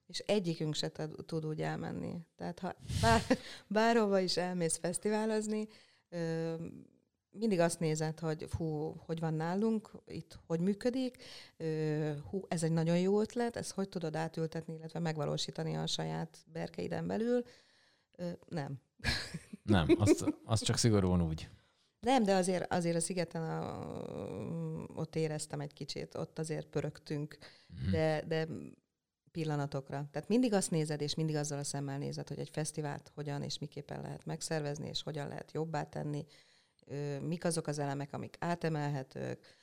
és egyikünk se tud úgy elmenni. Tehát ha bár, bárhova is elmész fesztiválozni, mindig azt nézed, hogy hú, hogy van nálunk, itt hogy működik, hú, ez egy nagyon jó ötlet, ezt hogy tudod átültetni, illetve megvalósítani a saját berkeiden belül. Nem. Nem, azt, azt csak szigorúan úgy. Nem, de azért, azért a szigeten a, ott éreztem egy kicsit, ott azért pörögtünk, mm. de, de pillanatokra. Tehát mindig azt nézed, és mindig azzal a szemmel nézed, hogy egy fesztivált hogyan és miképpen lehet megszervezni, és hogyan lehet jobbá tenni, mik azok az elemek, amik átemelhetők,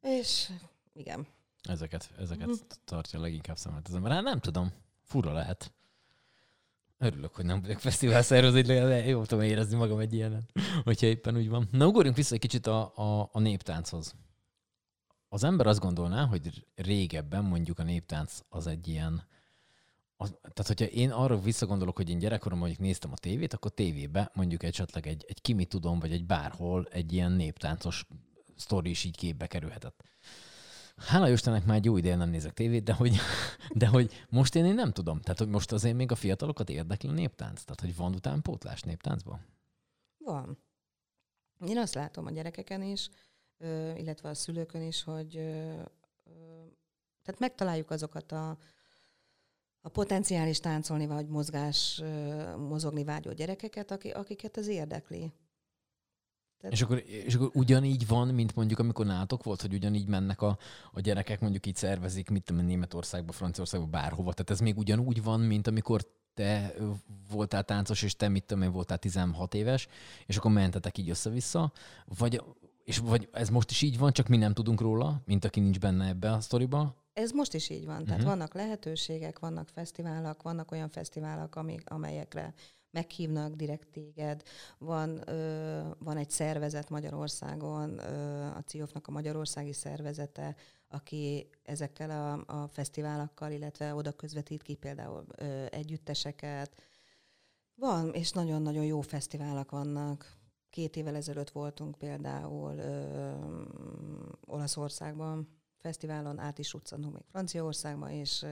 és igen. Ezeket, ezeket mm. tartja leginkább szemet az ember. Hát nem tudom, fura lehet. Örülök, hogy nem vagyok fesztivál szervező, de jó tudom érezni magam egy ilyen, hogyha éppen úgy van. Na, ugorjunk vissza egy kicsit a, a, a néptánchoz. Az ember azt gondolná, hogy régebben mondjuk a néptánc az egy ilyen, az, tehát, hogyha én arra visszagondolok, hogy én gyerekkorom mondjuk néztem a tévét, akkor tévébe mondjuk esetleg egy, egy kimi tudom, vagy egy bárhol egy ilyen néptáncos sztori is így képbe kerülhetett. Hála Istennek már egy jó ideje nem nézek tévét, de hogy, de hogy most én, én nem tudom. Tehát, hogy most azért még a fiatalokat érdekli a néptánc. Tehát, hogy van utánpótlás néptáncban? Van. Én azt látom a gyerekeken is, illetve a szülőkön is, hogy tehát megtaláljuk azokat a, a potenciális táncolni vagy mozgás, mozogni vágyó gyerekeket, akiket ez érdekli. És akkor, és akkor ugyanígy van, mint mondjuk amikor nátok volt, hogy ugyanígy mennek a, a gyerekek, mondjuk így szervezik, mit tudom, Németországba, Franciaországba, bárhova. Tehát ez még ugyanúgy van, mint amikor te voltál táncos, és te mit tudom én voltál 16 éves, és akkor mentetek így össze-vissza, vagy, és vagy ez most is így van, csak mi nem tudunk róla, mint aki nincs benne ebbe a sztoriba? Ez most is így van. Tehát uh-huh. vannak lehetőségek, vannak fesztiválok, vannak olyan fesztiválok, amik, amelyekre meghívnak direkt téged. Van, ö, van egy szervezet Magyarországon, ö, a CIOF-nak a magyarországi szervezete, aki ezekkel a, a fesztiválokkal, illetve oda közvetít ki például ö, együtteseket. Van, és nagyon-nagyon jó fesztiválok vannak. Két évvel ezelőtt voltunk például ö, Olaszországban, fesztiválon, át is utcanunk még Franciaországban, és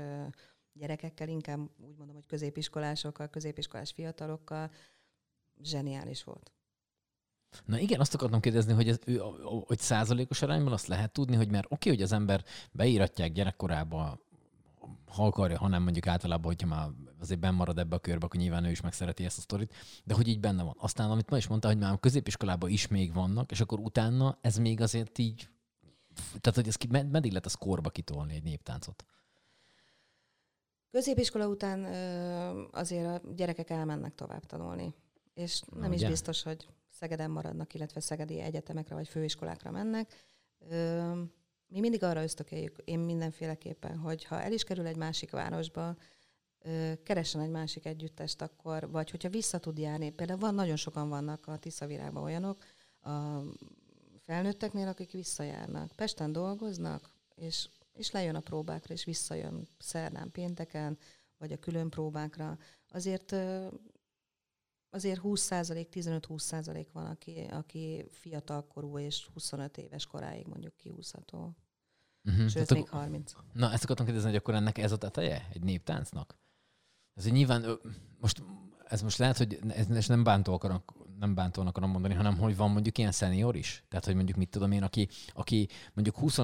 gyerekekkel, inkább úgy mondom, hogy középiskolásokkal, középiskolás fiatalokkal, zseniális volt. Na igen, azt akartam kérdezni, hogy, ez, hogy százalékos arányban azt lehet tudni, hogy mert oké, hogy az ember beíratják gyerekkorába, ha akarja, ha nem mondjuk általában, hogyha már azért benn marad ebbe a körbe, akkor nyilván ő is megszereti ezt a sztorit, de hogy így benne van. Aztán, amit ma is mondta, hogy már középiskolában is még vannak, és akkor utána ez még azért így, tehát hogy ez ki, meddig lehet az korba kitolni egy néptáncot? Középiskola után azért a gyerekek elmennek tovább tanulni. És nem Na, is ugye? biztos, hogy Szegeden maradnak, illetve szegedi egyetemekre vagy főiskolákra mennek. Mi mindig arra ösztökéljük, én mindenféleképpen, hogy ha el is kerül egy másik városba, keressen egy másik együttest akkor, vagy hogyha vissza tud járni, például van, nagyon sokan vannak a Tiszavirágban olyanok, a felnőtteknél, akik visszajárnak. Pesten dolgoznak, és, és lejön a próbákra, és visszajön szerdán, pénteken, vagy a külön próbákra. Azért azért 20%, 15-20% van, aki, aki fiatalkorú és 25 éves koráig mondjuk kihúzható. Uh-huh. Sőt, még 30. Na, ezt akartam kérdezni, hogy akkor ennek ez a teteje egy néptáncnak? Ez nyilván, most, ez most lehet, hogy ez, ez nem bántó akarok, nem bántóan akarom mondani, hanem hogy van mondjuk ilyen szenior is. Tehát, hogy mondjuk mit tudom én, aki, aki mondjuk 20,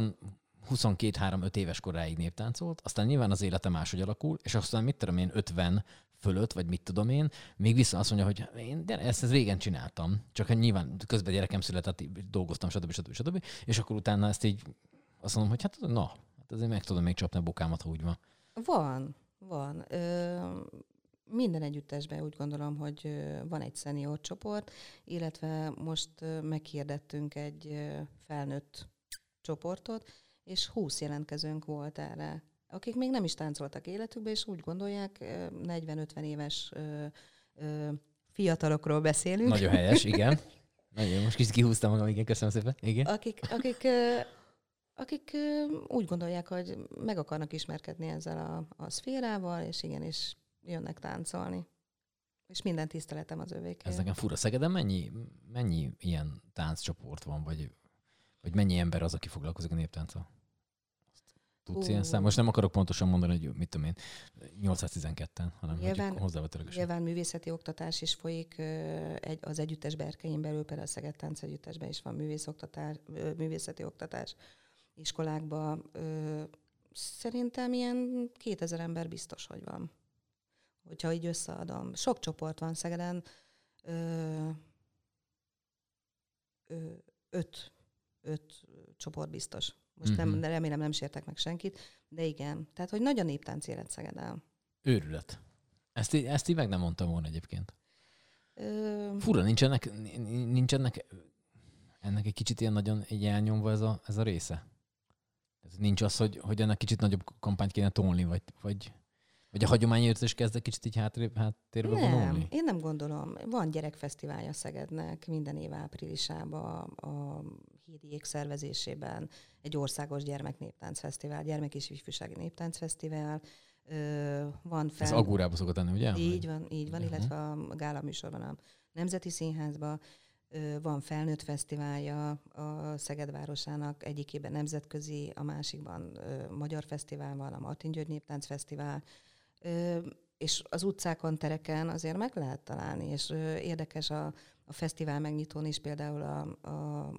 22-3-5 éves koráig néptáncolt, aztán nyilván az élete máshogy alakul, és aztán mit tudom én, 50 fölött, vagy mit tudom én, még vissza azt mondja, hogy én de ezt, ezt régen csináltam, csak nyilván közben gyerekem született, dolgoztam, stb. stb. stb. És akkor utána ezt így azt mondom, hogy hát na, hát azért meg tudom még csapni a bokámat, ha úgy van. Van, van. Ö, minden együttesben úgy gondolom, hogy van egy szenior csoport, illetve most meghirdettünk egy felnőtt csoportot, és 20 jelentkezőnk volt erre, akik még nem is táncoltak életükbe, és úgy gondolják, 40-50 éves fiatalokról beszélünk. Nagyon helyes, igen. Nagyon, most kicsit kihúztam magam, igen, köszönöm szépen. Igen. Akik, akik, akik úgy gondolják, hogy meg akarnak ismerkedni ezzel a, a szférával, és igenis jönnek táncolni. És minden tiszteletem az övék. Ez nekem fura. Szegeden mennyi, mennyi ilyen tánccsoport van, vagy, vagy mennyi ember az, aki foglalkozik a néptánccal? Tudsz uh. ilyen szám? Most nem akarok pontosan mondani, hogy mit tudom én, 812-en, hanem nyilván, hozzávetőlegesen. Nyilván művészeti oktatás is folyik egy, az együttes berkein belül, például a Szeged Tánc Együttesben is van művészoktatás, művészeti oktatás iskolákban. Szerintem ilyen 2000 ember biztos, hogy van. Hogyha így összeadom. Sok csoport van Szegeden. Ö, ö, öt, öt csoport biztos. Most uh-huh. nem, mhm. remélem nem sértek meg senkit, de igen. Tehát, hogy nagy a néptánc élet Szegeden. Őrület. Ezt, ezt így meg nem mondtam volna egyébként. Ö... Fura, nincsenek, nincsenek ennek egy kicsit ilyen nagyon egy elnyomva ez a, ez a része? Ez nincs az, hogy, hogy ennek kicsit nagyobb kampányt kéne tolni, vagy, vagy, vagy a hagyományérzés kezd egy kicsit így hátrébb, háttérbe nem, vonulni? én nem gondolom. Van gyerekfesztiválja Szegednek minden év áprilisában a hídiék szervezésében egy országos gyermeknéptáncfesztivál, gyermek és ifjúsági néptáncfesztivál, van fel... Ez Agúrába szokott lenni, ugye? Így van, így van, uh-huh. illetve a gála műsorban a Nemzeti Színházban. Van felnőtt fesztiválja a Szeged városának, egyikében nemzetközi, a másikban magyar fesztivál van, a Martin György Néptánc Fesztivál, és az utcákon, tereken azért meg lehet találni, és érdekes a, a fesztivál megnyitón is, például a, a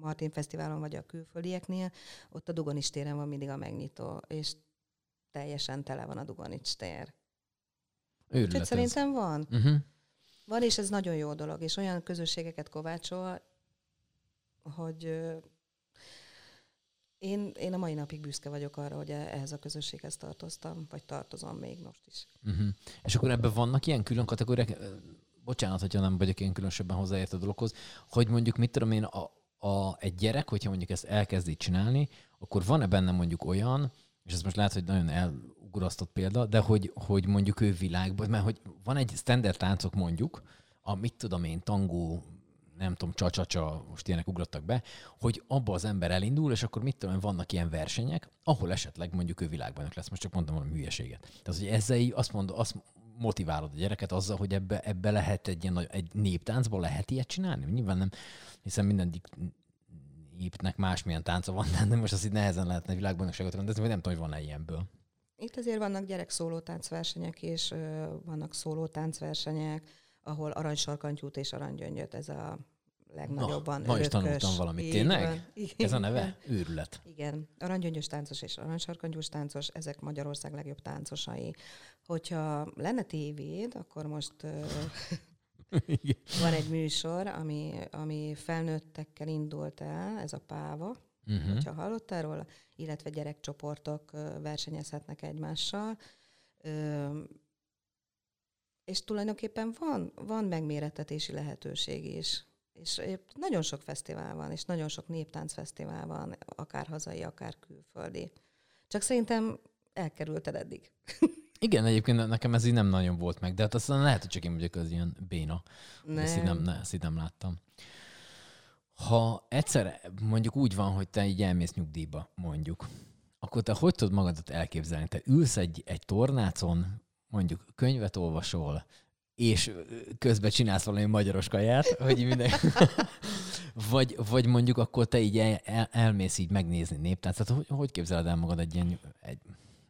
Martin Fesztiválon vagy a külföldieknél, ott a Dugonics téren van mindig a megnyitó, és teljesen tele van a Dugonics tér. Úgyhogy szerintem van. Uh-huh. Van, és ez nagyon jó dolog, és olyan közösségeket kovácsol, hogy én, én a mai napig büszke vagyok arra, hogy ehhez a közösséghez tartoztam, vagy tartozom még most is. Uh-huh. És akkor ebben vannak ilyen külön kategóriák, bocsánat, hogyha nem vagyok én különösebben hozzáért a dologhoz, hogy mondjuk, mit tudom én, a, a, egy gyerek, hogyha mondjuk ezt elkezdi csinálni, akkor van-e benne mondjuk olyan, és ez most lehet, hogy nagyon elugrasztott példa, de hogy, hogy mondjuk ő világban, mert hogy van egy standard táncok mondjuk, a mit tudom én, tangó, nem tudom, csacsacsa, most ilyenek ugrottak be, hogy abba az ember elindul, és akkor mit tudom, vannak ilyen versenyek, ahol esetleg mondjuk ő világbajnok lesz. Most csak mondtam valami hülyeséget. Tehát, hogy ezzel így azt, mond, azt motiválod a gyereket azzal, hogy ebbe, ebbe lehet egy, ilyen, egy néptáncban lehet ilyet csinálni? Nyilván nem, hiszen minden népnek másmilyen tánca van, de most azt így nehezen lehetne világbajnokságot rendezni, vagy nem tudom, hogy van-e ilyenből. Itt azért vannak gyerek szólótáncversenyek, és ö, vannak szólótáncversenyek, ahol aranysarkantyút és aranygyöngyöt, ez a legnagyobban Na, ma is tanultam valamit. Tényleg? Ez a neve? Őrület. Igen. Aranygyöngyös táncos és aranysarkantyús táncos, ezek Magyarország legjobb táncosai. Hogyha lenne tévéd, akkor most van egy műsor, ami, ami felnőttekkel indult el, ez a Páva, uh-huh. hogyha hallottál róla, illetve gyerekcsoportok versenyezhetnek egymással. És tulajdonképpen van, van megmérettetési lehetőség is. És nagyon sok fesztivál van, és nagyon sok néptáncfesztivál van, akár hazai, akár külföldi. Csak szerintem elkerülted eddig. Igen, egyébként nekem ez így nem nagyon volt meg, de hát aztán lehet, hogy csak én vagyok az ilyen béna. Nem. Ezt így nem, ne, ezt így nem láttam. Ha egyszer mondjuk úgy van, hogy te így elmész nyugdíjba, mondjuk, akkor te hogy tudod magadat elképzelni? Te ülsz egy, egy tornácon, mondjuk könyvet olvasol, és közben csinálsz valami magyaros kaját, hogy minden... vagy, vagy mondjuk akkor te így el, el, elmész így megnézni néptáncot. Hogy, hogy képzeled el magad egy ilyen, egy,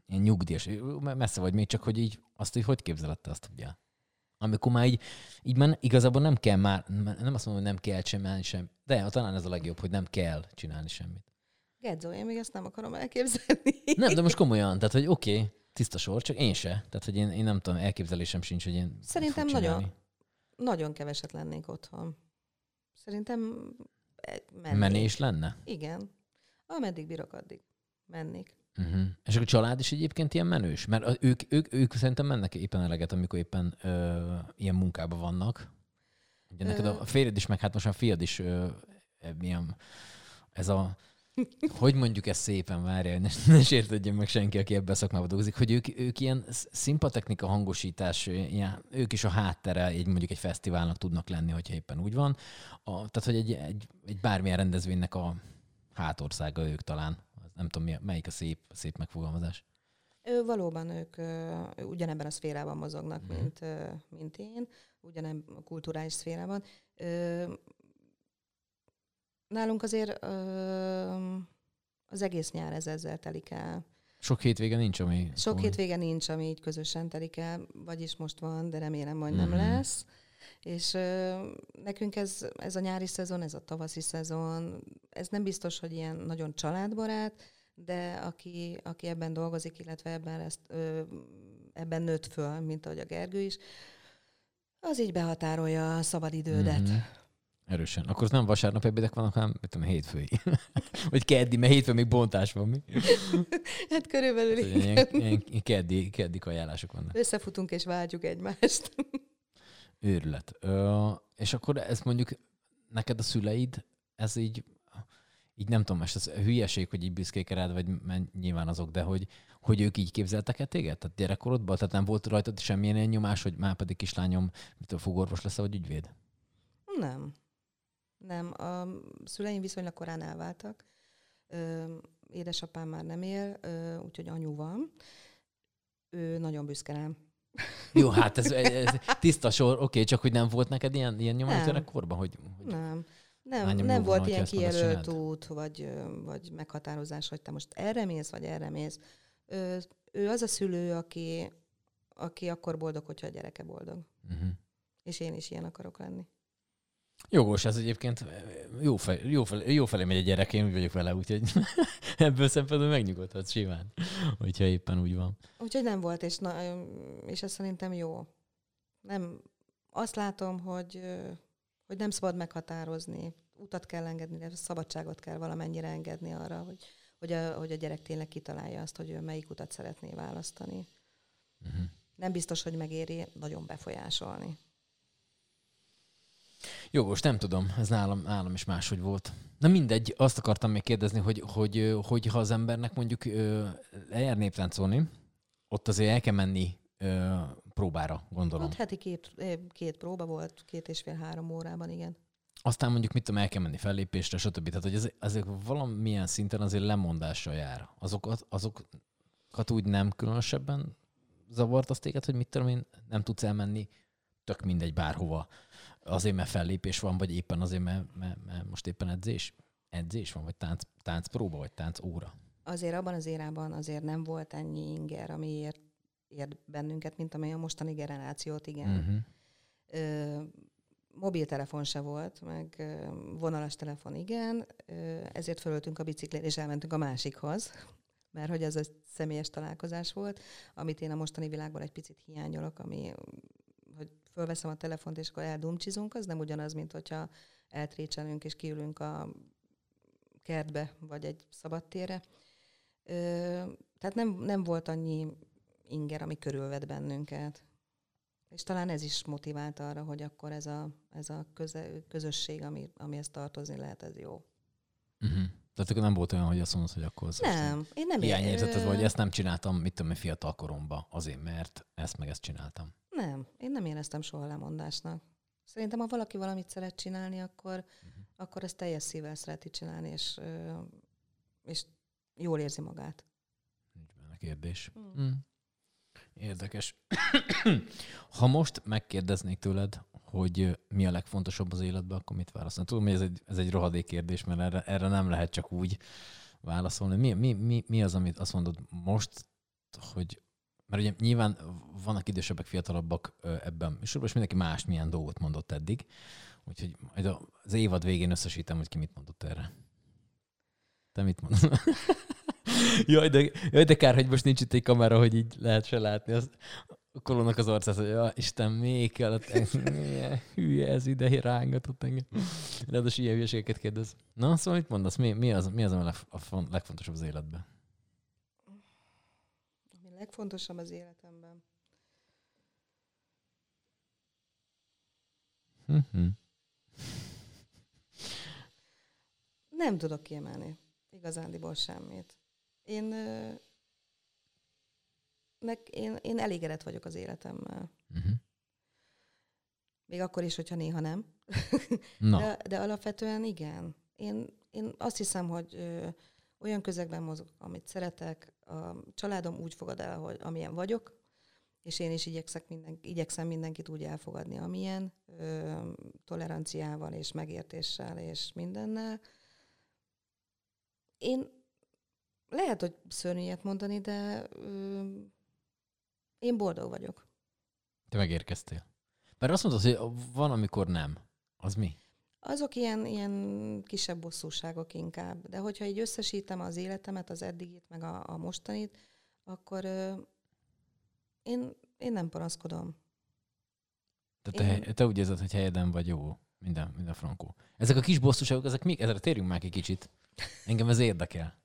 ilyen nyugdíjas? Messze vagy még csak, hogy így azt, hogy hogy képzeled te azt, ugye? Amikor már így, így már igazából nem kell már, nem azt mondom, hogy nem kell csinálni sem, de talán ez a legjobb, hogy nem kell csinálni semmit. Gedzo, én még ezt nem akarom elképzelni. Nem, de most komolyan, tehát hogy oké, okay, tiszta sor, csak én se. Tehát, hogy én, én nem tudom, elképzelésem sincs, hogy én Szerintem nagyon, nagyon keveset lennék otthon. Szerintem eh, mennék. Menés lenne? Igen. Ameddig bírok, addig mennék. Uh-huh. És a család is egyébként ilyen menős? Mert ők, ők, ők szerintem mennek éppen eleget, amikor éppen ö, ilyen munkában vannak. Ugye neked a férjed is, meg hát most a fiad is ö, milyen, ez a hogy mondjuk ezt szépen, várja, ne, ne sértődjön meg senki, aki ebben a szakmában dolgozik, hogy ők, ők ilyen szimpatechnika hangosítás, ilyen, ők is a háttere egy mondjuk egy fesztiválnak tudnak lenni, hogyha éppen úgy van. A, tehát, hogy egy, egy, egy bármilyen rendezvénynek a hátországa ők talán. Nem tudom, melyik a szép, szép megfogalmazás. Ő, valóban ők ö, ugyanebben a szférában mozognak, mm. mint, ö, mint én, ugyanebben a kulturális szférában. Ö, nálunk azért ö, az egész nyár ez ezzel telik el. Sok hétvége nincs, ami... Sok hétvége nincs, ami így közösen telik el, vagyis most van, de remélem, hogy nem mm. lesz. És ö, nekünk ez, ez a nyári szezon, ez a tavaszi szezon, ez nem biztos, hogy ilyen nagyon családbarát, de aki, aki ebben dolgozik, illetve ebben, ezt, ö, ebben nőtt föl, mint ahogy a Gergő is, az így behatárolja a szabadidődet. Mm-hmm. Erősen. Akkor az nem vasárnap ebédek vannak, hanem mit tudom, hétfői. Vagy keddi, mert hétfő még bontás van, mi? hát körülbelül hát, ilyen, ilyen keddi, keddi ajánlások vannak. Összefutunk és vágyjuk egymást. Őrület. Ö, és akkor ez mondjuk neked a szüleid, ez így így nem tudom, most ez hülyeség, hogy így büszkék rád, vagy nyilván azok, de hogy, hogy ők így képzeltek el téged? Tehát gyerekkorodban? Tehát nem volt rajtad semmilyen ilyen nyomás, hogy már pedig kislányom, mit a fogorvos lesz, vagy ügyvéd? Nem. Nem. A szüleim viszonylag korán elváltak. Édesapám már nem él, úgyhogy anyu van. Ő nagyon büszke rám. Jó, hát ez, ez tiszta sor, oké, csak hogy nem volt neked ilyen, ilyen nyomás gyerekkorban? Hogy, hogy... Nem. Nem, nem volt van, ilyen kijelölt út, vagy, vagy meghatározás, hogy te most erre mész, vagy erre mész. Ő, ő az a szülő, aki, aki akkor boldog, hogyha a gyereke boldog. Uh-huh. És én is ilyen akarok lenni. Jogos, ez egyébként jó, fel, jó, fel, jó felé megy a gyerek, én úgy vagyok vele, úgyhogy ebből szempontból megnyugodhatsz simán, hogyha éppen úgy van. Úgyhogy nem volt, és, na, és ez szerintem jó. Nem, azt látom, hogy hogy nem szabad meghatározni, utat kell engedni, de szabadságot kell valamennyire engedni arra, hogy, hogy, a, hogy a gyerek tényleg kitalálja azt, hogy ő melyik utat szeretné választani. Uh-huh. Nem biztos, hogy megéri nagyon befolyásolni. Jogos, nem tudom, ez nálam, nálam is máshogy volt. Na mindegy, azt akartam még kérdezni, hogy, hogy, hogy ha az embernek mondjuk lejár néptáncolni, ott azért el kell menni próbára, gondolom. Ott heti két, két próba volt, két és fél-három órában, igen. Aztán mondjuk mit tudom, el kell menni fellépésre, stb. Tehát, hogy ez, ezek valamilyen szinten azért lemondással jár. Azokat, azokat úgy nem különösebben zavart az téged, hogy mit tudom én, nem tudsz elmenni tök mindegy bárhova. Azért, mert fellépés van, vagy éppen azért, mert, mert, mert most éppen edzés, edzés van, vagy tánc, táncpróba, vagy tánc óra. Azért abban az érában azért nem volt ennyi inger, amiért ért bennünket, mint amely a mostani generációt, igen. Uh-huh. Ö, mobiltelefon se volt, meg vonalas telefon igen, ezért fölöltünk a biciklére, és elmentünk a másikhoz, mert hogy ez egy személyes találkozás volt, amit én a mostani világban egy picit hiányolok, ami, fölveszem a telefont, és akkor eldumcsizunk, az nem ugyanaz, mint hogyha eltrécselünk és kiülünk a kertbe, vagy egy szabadtérre. Tehát nem, nem volt annyi inger, ami körülvet bennünket. És talán ez is motivált arra, hogy akkor ez a, ez a köze, közösség, ami, amihez tartozni lehet, ez jó. Uh-huh. Tehát akkor nem volt olyan, hogy azt mondod, hogy akkor az nem, én nem hiányérzeted, vagy ezt nem csináltam, mit tudom, fiatal koromban, azért, mert ezt meg ezt csináltam. Nem, én nem éreztem soha lemondásnak. Szerintem, ha valaki valamit szeret csinálni, akkor, uh-huh. akkor ezt teljes szívvel szereti csinálni, és, és jól érzi magát. Nincs benne kérdés. Mm. Mm. Érdekes. ha most megkérdeznék tőled, hogy mi a legfontosabb az életben, akkor mit válaszolni? Tudom, hogy ez egy, ez egy rohadék kérdés, mert erre, erre nem lehet csak úgy válaszolni. Mi, mi, mi, mi az, amit azt mondod most, hogy mert ugye nyilván vannak idősebbek, fiatalabbak ebben és mindenki más milyen dolgot mondott eddig. Úgyhogy majd az évad végén összesítem, hogy ki mit mondott erre. Te mit mondasz? jaj, de, jaj, de kár, hogy most nincs itt egy kamera, hogy így lehet se látni. Az, a kolónak az arcát, hogy ja, Isten, még kellett, milyen hülye ez ide rángatott engem. Ráadásul ilyen hülyeségeket kérdez. Na, szóval mit mondasz? Mi, mi, az, mi az, ami a legfontosabb az életben? Legfontosabb az életemben? Nem tudok kiemelni. Igazándiból semmit. Én, nek, én, én elégedett vagyok az életemmel. Uh-huh. Még akkor is, hogyha néha nem. Na, De, de alapvetően igen. Én, én azt hiszem, hogy olyan közegben mozog, amit szeretek, a családom úgy fogad el, hogy amilyen vagyok, és én is igyekszek minden, igyekszem mindenkit úgy elfogadni, amilyen, ö, toleranciával és megértéssel és mindennel. Én lehet, hogy szörnyű ilyet mondani, de ö, én boldog vagyok. te megérkeztél. Mert azt mondod, hogy van, amikor nem. Az mi? Azok ilyen, ilyen kisebb bosszúságok inkább. De hogyha így összesítem az életemet, az eddigit, meg a, a mostanit, akkor ö, én, én nem panaszkodom. Tehát te, te úgy érzed, hogy helyeden vagy jó. Minden, minden frankó. Ezek a kis bosszúságok, ezek még, ezekre térjünk már ki kicsit. Engem ez érdekel.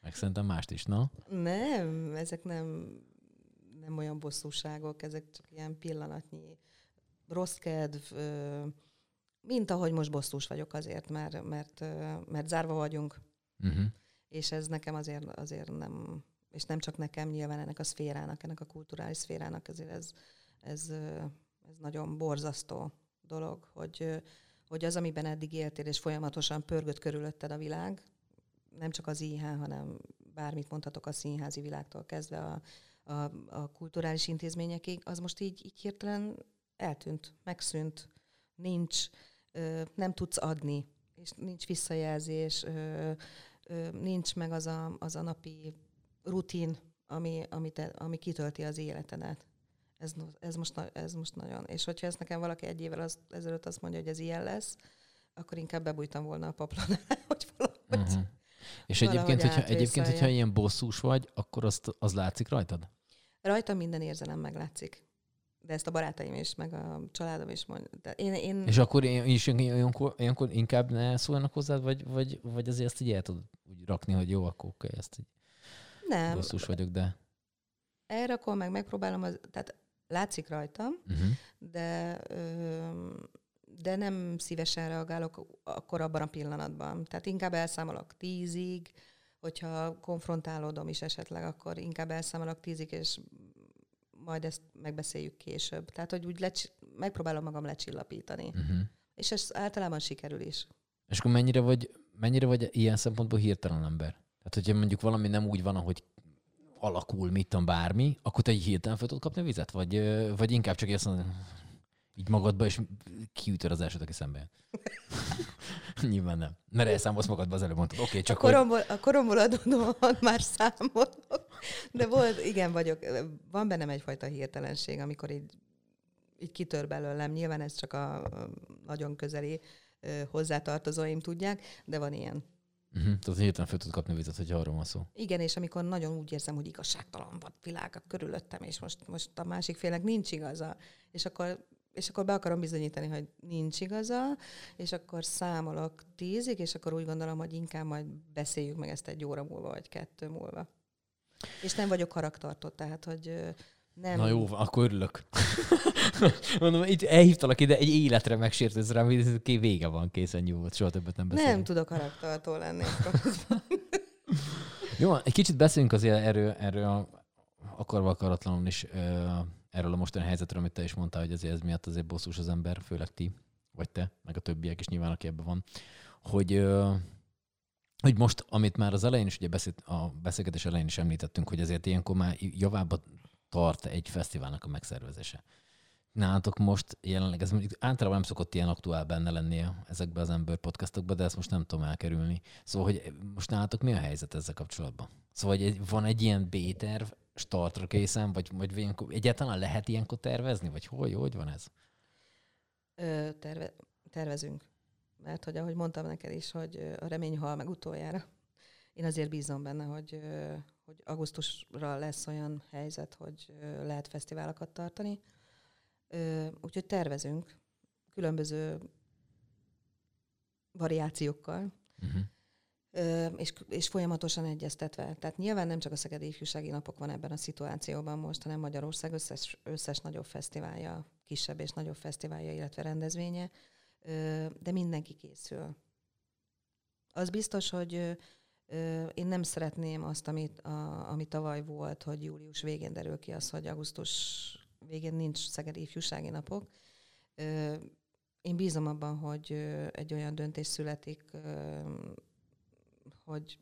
Meg szerintem mást is, na? Nem, ezek nem, nem olyan bosszúságok, ezek csak ilyen pillanatnyi rossz kedv, ö, mint ahogy most bosszús vagyok azért, mert, mert, mert zárva vagyunk, Uh-huh. és ez nekem azért, azért nem, és nem csak nekem, nyilván ennek a szférának, ennek a kulturális szférának, ezért ez, ez, ez nagyon borzasztó dolog, hogy, hogy az, amiben eddig éltél, és folyamatosan pörgött körülötted a világ, nem csak az IH, hanem bármit mondhatok a színházi világtól kezdve a, a, a kulturális intézményekig, az most így, így hirtelen eltűnt, megszűnt, nincs, nem tudsz adni, és nincs visszajelzés, nincs meg az a, az a napi rutin, ami, ami, te, ami kitölti az életedet. Ez, ez, most, ez most nagyon. És hogyha ezt nekem valaki egy évvel az, ezelőtt azt mondja, hogy ez ilyen lesz, akkor inkább bebújtam volna a paplon alá, hogy valahogy. Uh-huh. És Valahogy egyébként, hogyha, egyébként, hogyha ilyen bosszús vagy, akkor azt, az látszik rajtad? Rajtam minden érzelem meglátszik. De ezt a barátaim is, meg a családom is mondja. De én, én És akkor én- is olyankor, olyankor inkább ne szóljanak hozzád, vagy, vagy, vagy azért ezt így el tudod úgy rakni, hogy jó, akkor ezt így nem, bosszús vagyok, de... elrakom, meg megpróbálom, az, tehát látszik rajtam, Uh-huh. de, ö, de nem szívesen reagálok akkor abban a pillanatban. Tehát inkább elszámolok tízig, hogyha konfrontálódom is esetleg, akkor inkább elszámolok tízig, és majd ezt megbeszéljük később. Tehát, hogy úgy lecs- megpróbálom magam lecsillapítani. Uh-huh. És ez általában sikerül is. És akkor mennyire vagy, mennyire vagy ilyen szempontból hirtelen ember? Tehát, hogyha mondjuk valami nem úgy van, ahogy alakul, mit tudom, bármi, akkor te így hirtelen fel tudod kapni vizet? Vagy, vagy inkább csak azt mondod, így magadba, és kiütöd az elsőt, aki szembe jön? Nyilván nem. Mert elszámolsz magadba, az előbb mondtad. Oké, okay, csak a hogy... koromból, a koromból adódóan már számolok. De volt, igen, vagyok. Van bennem egyfajta hirtelenség, amikor így, így kitör belőlem. Nyilván ez csak a a nagyon közeli hozzátartozóim tudják, de van ilyen. Uh-huh. Tehát hirtelen fel tudod kapni vizet, hogyha arról van szó. Igen, és amikor nagyon úgy érzem, hogy igazságtalan van világ körülöttem, és most, most a másik félnek nincs igaza, és akkor, és akkor be akarom bizonyítani, hogy nincs igaza, és akkor számolok tízig, és akkor úgy gondolom, hogy inkább majd beszéljük meg ezt egy óra múlva, vagy kettő múlva. És nem vagyok karaktartó, tehát, hogy nem... Na jó, akkor örülök. Mondom, itt elhívtalak ide, egy életre megsértődsz rám, hogy vége van, készen nyugodt, soha többet nem beszélünk. nem tudok karaktartó lenni. Jó, egy kicsit beszéljünk azért erről, erről akarva akaratlanul is erről a mostani helyzetről, amit te is mondtál, hogy azért ez miatt azért bosszús az ember, főleg ti, vagy te, meg a többiek is nyilván, aki ebben van, hogy, hogy most, amit már az elején is, ugye beszélt, a beszélgetés elején is említettünk, hogy azért ilyenkor már javába tart egy fesztiválnak a megszervezése. Nálatok most jelenleg, ez mondjuk általában nem szokott ilyen aktuál benne lenni ezekben az ember podcastokban, de ezt most nem tudom elkerülni. Szóval, hogy most nálatok mi a helyzet ezzel kapcsolatban? Szóval, hogy van egy ilyen B-terv startra készen, vagy, vagy ilyenkor, egyáltalán lehet ilyenkor tervezni, vagy hogy, hogy van ez? Ö, terve, tervezünk. Mert hogy ahogy mondtam neked is, hogy a remény hal meg utoljára. Én azért bízom benne, hogy, hogy augusztusra lesz olyan helyzet, hogy lehet fesztiválokat tartani. Úgyhogy tervezünk különböző variációkkal, Uh-huh. És, és folyamatosan egyeztetve. Tehát nyilván nem csak a Szegedi Ifjúsági Napok van ebben a szituációban most, hanem Magyarország összes, összes nagyobb fesztiválja, kisebb és nagyobb fesztiválja, illetve rendezvénye, de mindenki készül. Az biztos, hogy, Én nem szeretném azt, amit, a, ami tavaly volt, hogy július végén derül ki az, hogy augusztus végén nincs Szegedi ifjúsági napok. Én bízom abban, hogy egy olyan döntés születik, hogy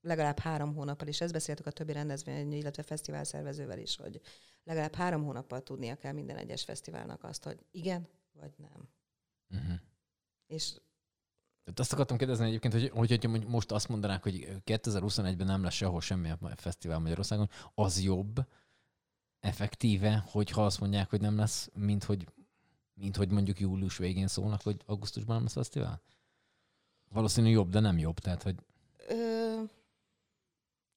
legalább három hónappal, és ezt beszéltük a többi rendezvény, illetve fesztivál szervezővel is, hogy legalább három hónappal tudnia kell minden egyes fesztiválnak azt, hogy igen, vagy nem. Uh-huh. És tehát azt akartam kérdezni egyébként, hogy, hogy, hogy most azt mondanák, hogy 2021-ben nem lesz sehol semmilyen fesztivál Magyarországon, az jobb effektíve, hogyha azt mondják, hogy nem lesz, mint hogy, mint hogy mondjuk július végén szólnak, hogy augusztusban nem lesz fesztivál? Valószínű jobb, de nem jobb. Tehát, hogy...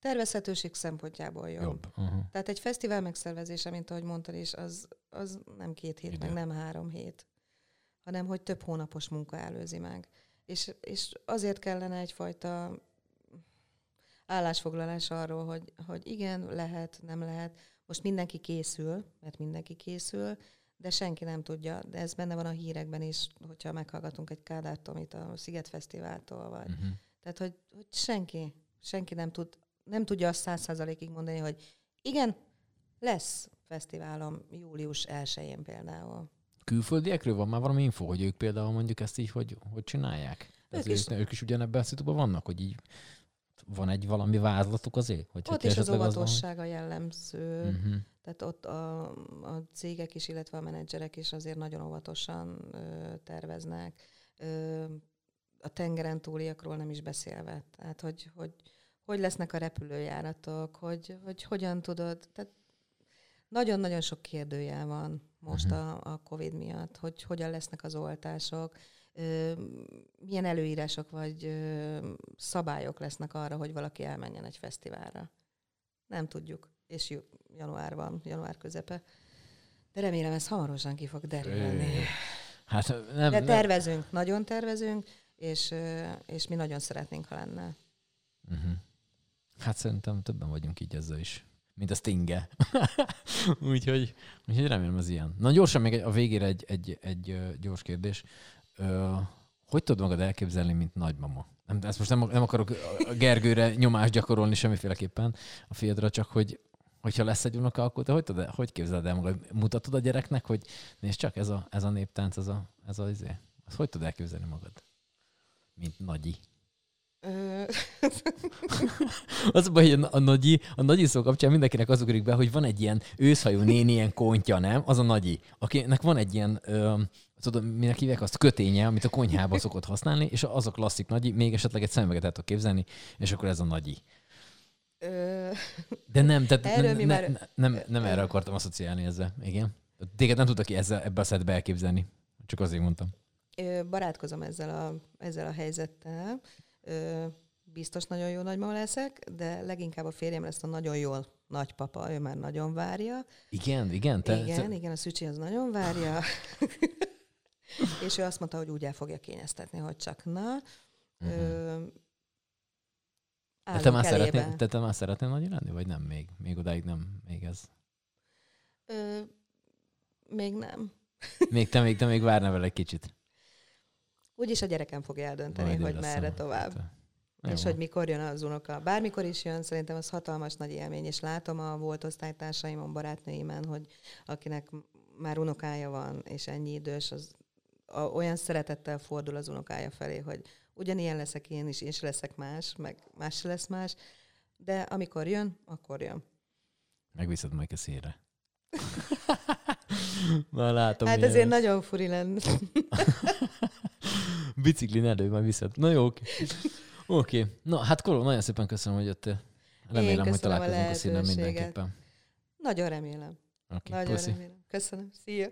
Tervezhetőség szempontjából jobb. jobb. Uh-huh. Tehát egy fesztivál megszervezése, mint ahogy mondtad is, az, az nem két hét, Ide. meg nem három hét, hanem hogy több hónapos munka előzi meg. És, és azért kellene egyfajta állásfoglalás arról, hogy, hogy igen, lehet, nem lehet. Most mindenki készül, mert mindenki készül, de senki nem tudja. De ez benne van a hírekben is, hogyha meghallgatunk egy Kádár Tomit a Sziget Fesztiváltól, vagy. Uh-huh. Tehát, hogy, hogy senki, senki nem tud, nem tudja azt száz százalékig mondani, hogy igen, lesz fesztiválom július 1-én például külföldiekről van már valami info, hogy ők például mondjuk ezt így hogy, hogy csinálják? Ők is, ők is ugyanebben a szituban vannak, hogy így van egy valami vázlatuk azért? Hogy ott is az óvatosság a jellemző. Uh-huh. Tehát ott a, a cégek is, illetve a menedzserek is azért nagyon óvatosan ö, terveznek. Ö, a tengeren túliakról nem is beszélve. Tehát, hogy, hogy, hogy lesznek a repülőjáratok, hogy, hogy hogyan tudod. Tehát nagyon-nagyon sok kérdőjel van most uh-huh. a, a COVID miatt, hogy hogyan lesznek az oltások, milyen előírások vagy szabályok lesznek arra, hogy valaki elmenjen egy fesztiválra. Nem tudjuk, és január van, január közepe. De remélem ez hamarosan ki fog derülni. Hát nem, De tervezünk, nem. nagyon tervezünk, és, és mi nagyon szeretnénk, ha lenne. Uh-huh. Hát szerintem többen vagyunk így ezzel is mint a Stinge. úgyhogy, úgyhogy remélem az ilyen. Na gyorsan még a végére egy, egy, egy gyors kérdés. hogy tudod magad elképzelni, mint nagymama? Nem, ezt most nem, nem akarok a Gergőre nyomást gyakorolni semmiféleképpen a fiadra, csak hogy hogyha lesz egy unoka, akkor te hogy, tudod, hogy képzeled el magad? Mutatod a gyereknek, hogy nézd csak, ez a, ez a néptánc, ez a, ez a izé. Azt hogy tudod elképzelni magad? Mint nagyi. az a baj, hogy a, nagyi, a nagyi szó kapcsán mindenkinek az ugrik be, hogy van egy ilyen őszhajú néni, ilyen kontya, nem? Az a nagyi, akinek van egy ilyen, ö, tudod, minek hívják azt, köténye, amit a konyhába szokott használni, és az a klasszik nagyi, még esetleg egy szemüveget el tudok képzelni, és akkor ez a nagyi. De nem, tehát Erről ne, ne, már... nem, nem erre akartam asszociálni ezzel. Igen. Téged nem tudtak ki ezzel, ebbe a szedbe elképzelni. Csak azért mondtam. Barátkozom ezzel a, ezzel a helyzettel biztos nagyon jó nagymama leszek, de leginkább a férjem lesz a nagyon jó nagypapa, ő már nagyon várja. Igen, igen? Te, igen, te... igen, a szücsi az nagyon várja. és ő azt mondta, hogy úgy el fogja kényeztetni, hogy csak na. Uh-huh. Ö, de te már, szeretnél, te, te már szeretnél nagy lenni, vagy nem még? Még odáig nem, még ez? Ö, még nem. még te még, te még várnál vele egy kicsit. Úgyis a gyerekem fogja eldönteni, Majd hogy merre tovább. Hát, és hogy mikor jön az unoka. Bármikor is jön, szerintem az hatalmas nagy élmény, és látom a volt osztálytársaimon, barátnőimen, hogy akinek már unokája van, és ennyi idős, az a, olyan szeretettel fordul az unokája felé, hogy ugyanilyen leszek én is, és leszek más, meg más lesz más, de amikor jön, akkor jön. Megviszed majd a szélre. Már látom. Hát ezért nagyon furi lenne. Biciklin elő, majd viszed. Na jó, oké. Oké. Okay. Na, hát Koló, nagyon szépen köszönöm, hogy jöttél. Remélem, hogy találkozunk a, a színen mindenképpen. Nagyon remélem. Okay, nagyon puszi. remélem. Köszönöm. Szia.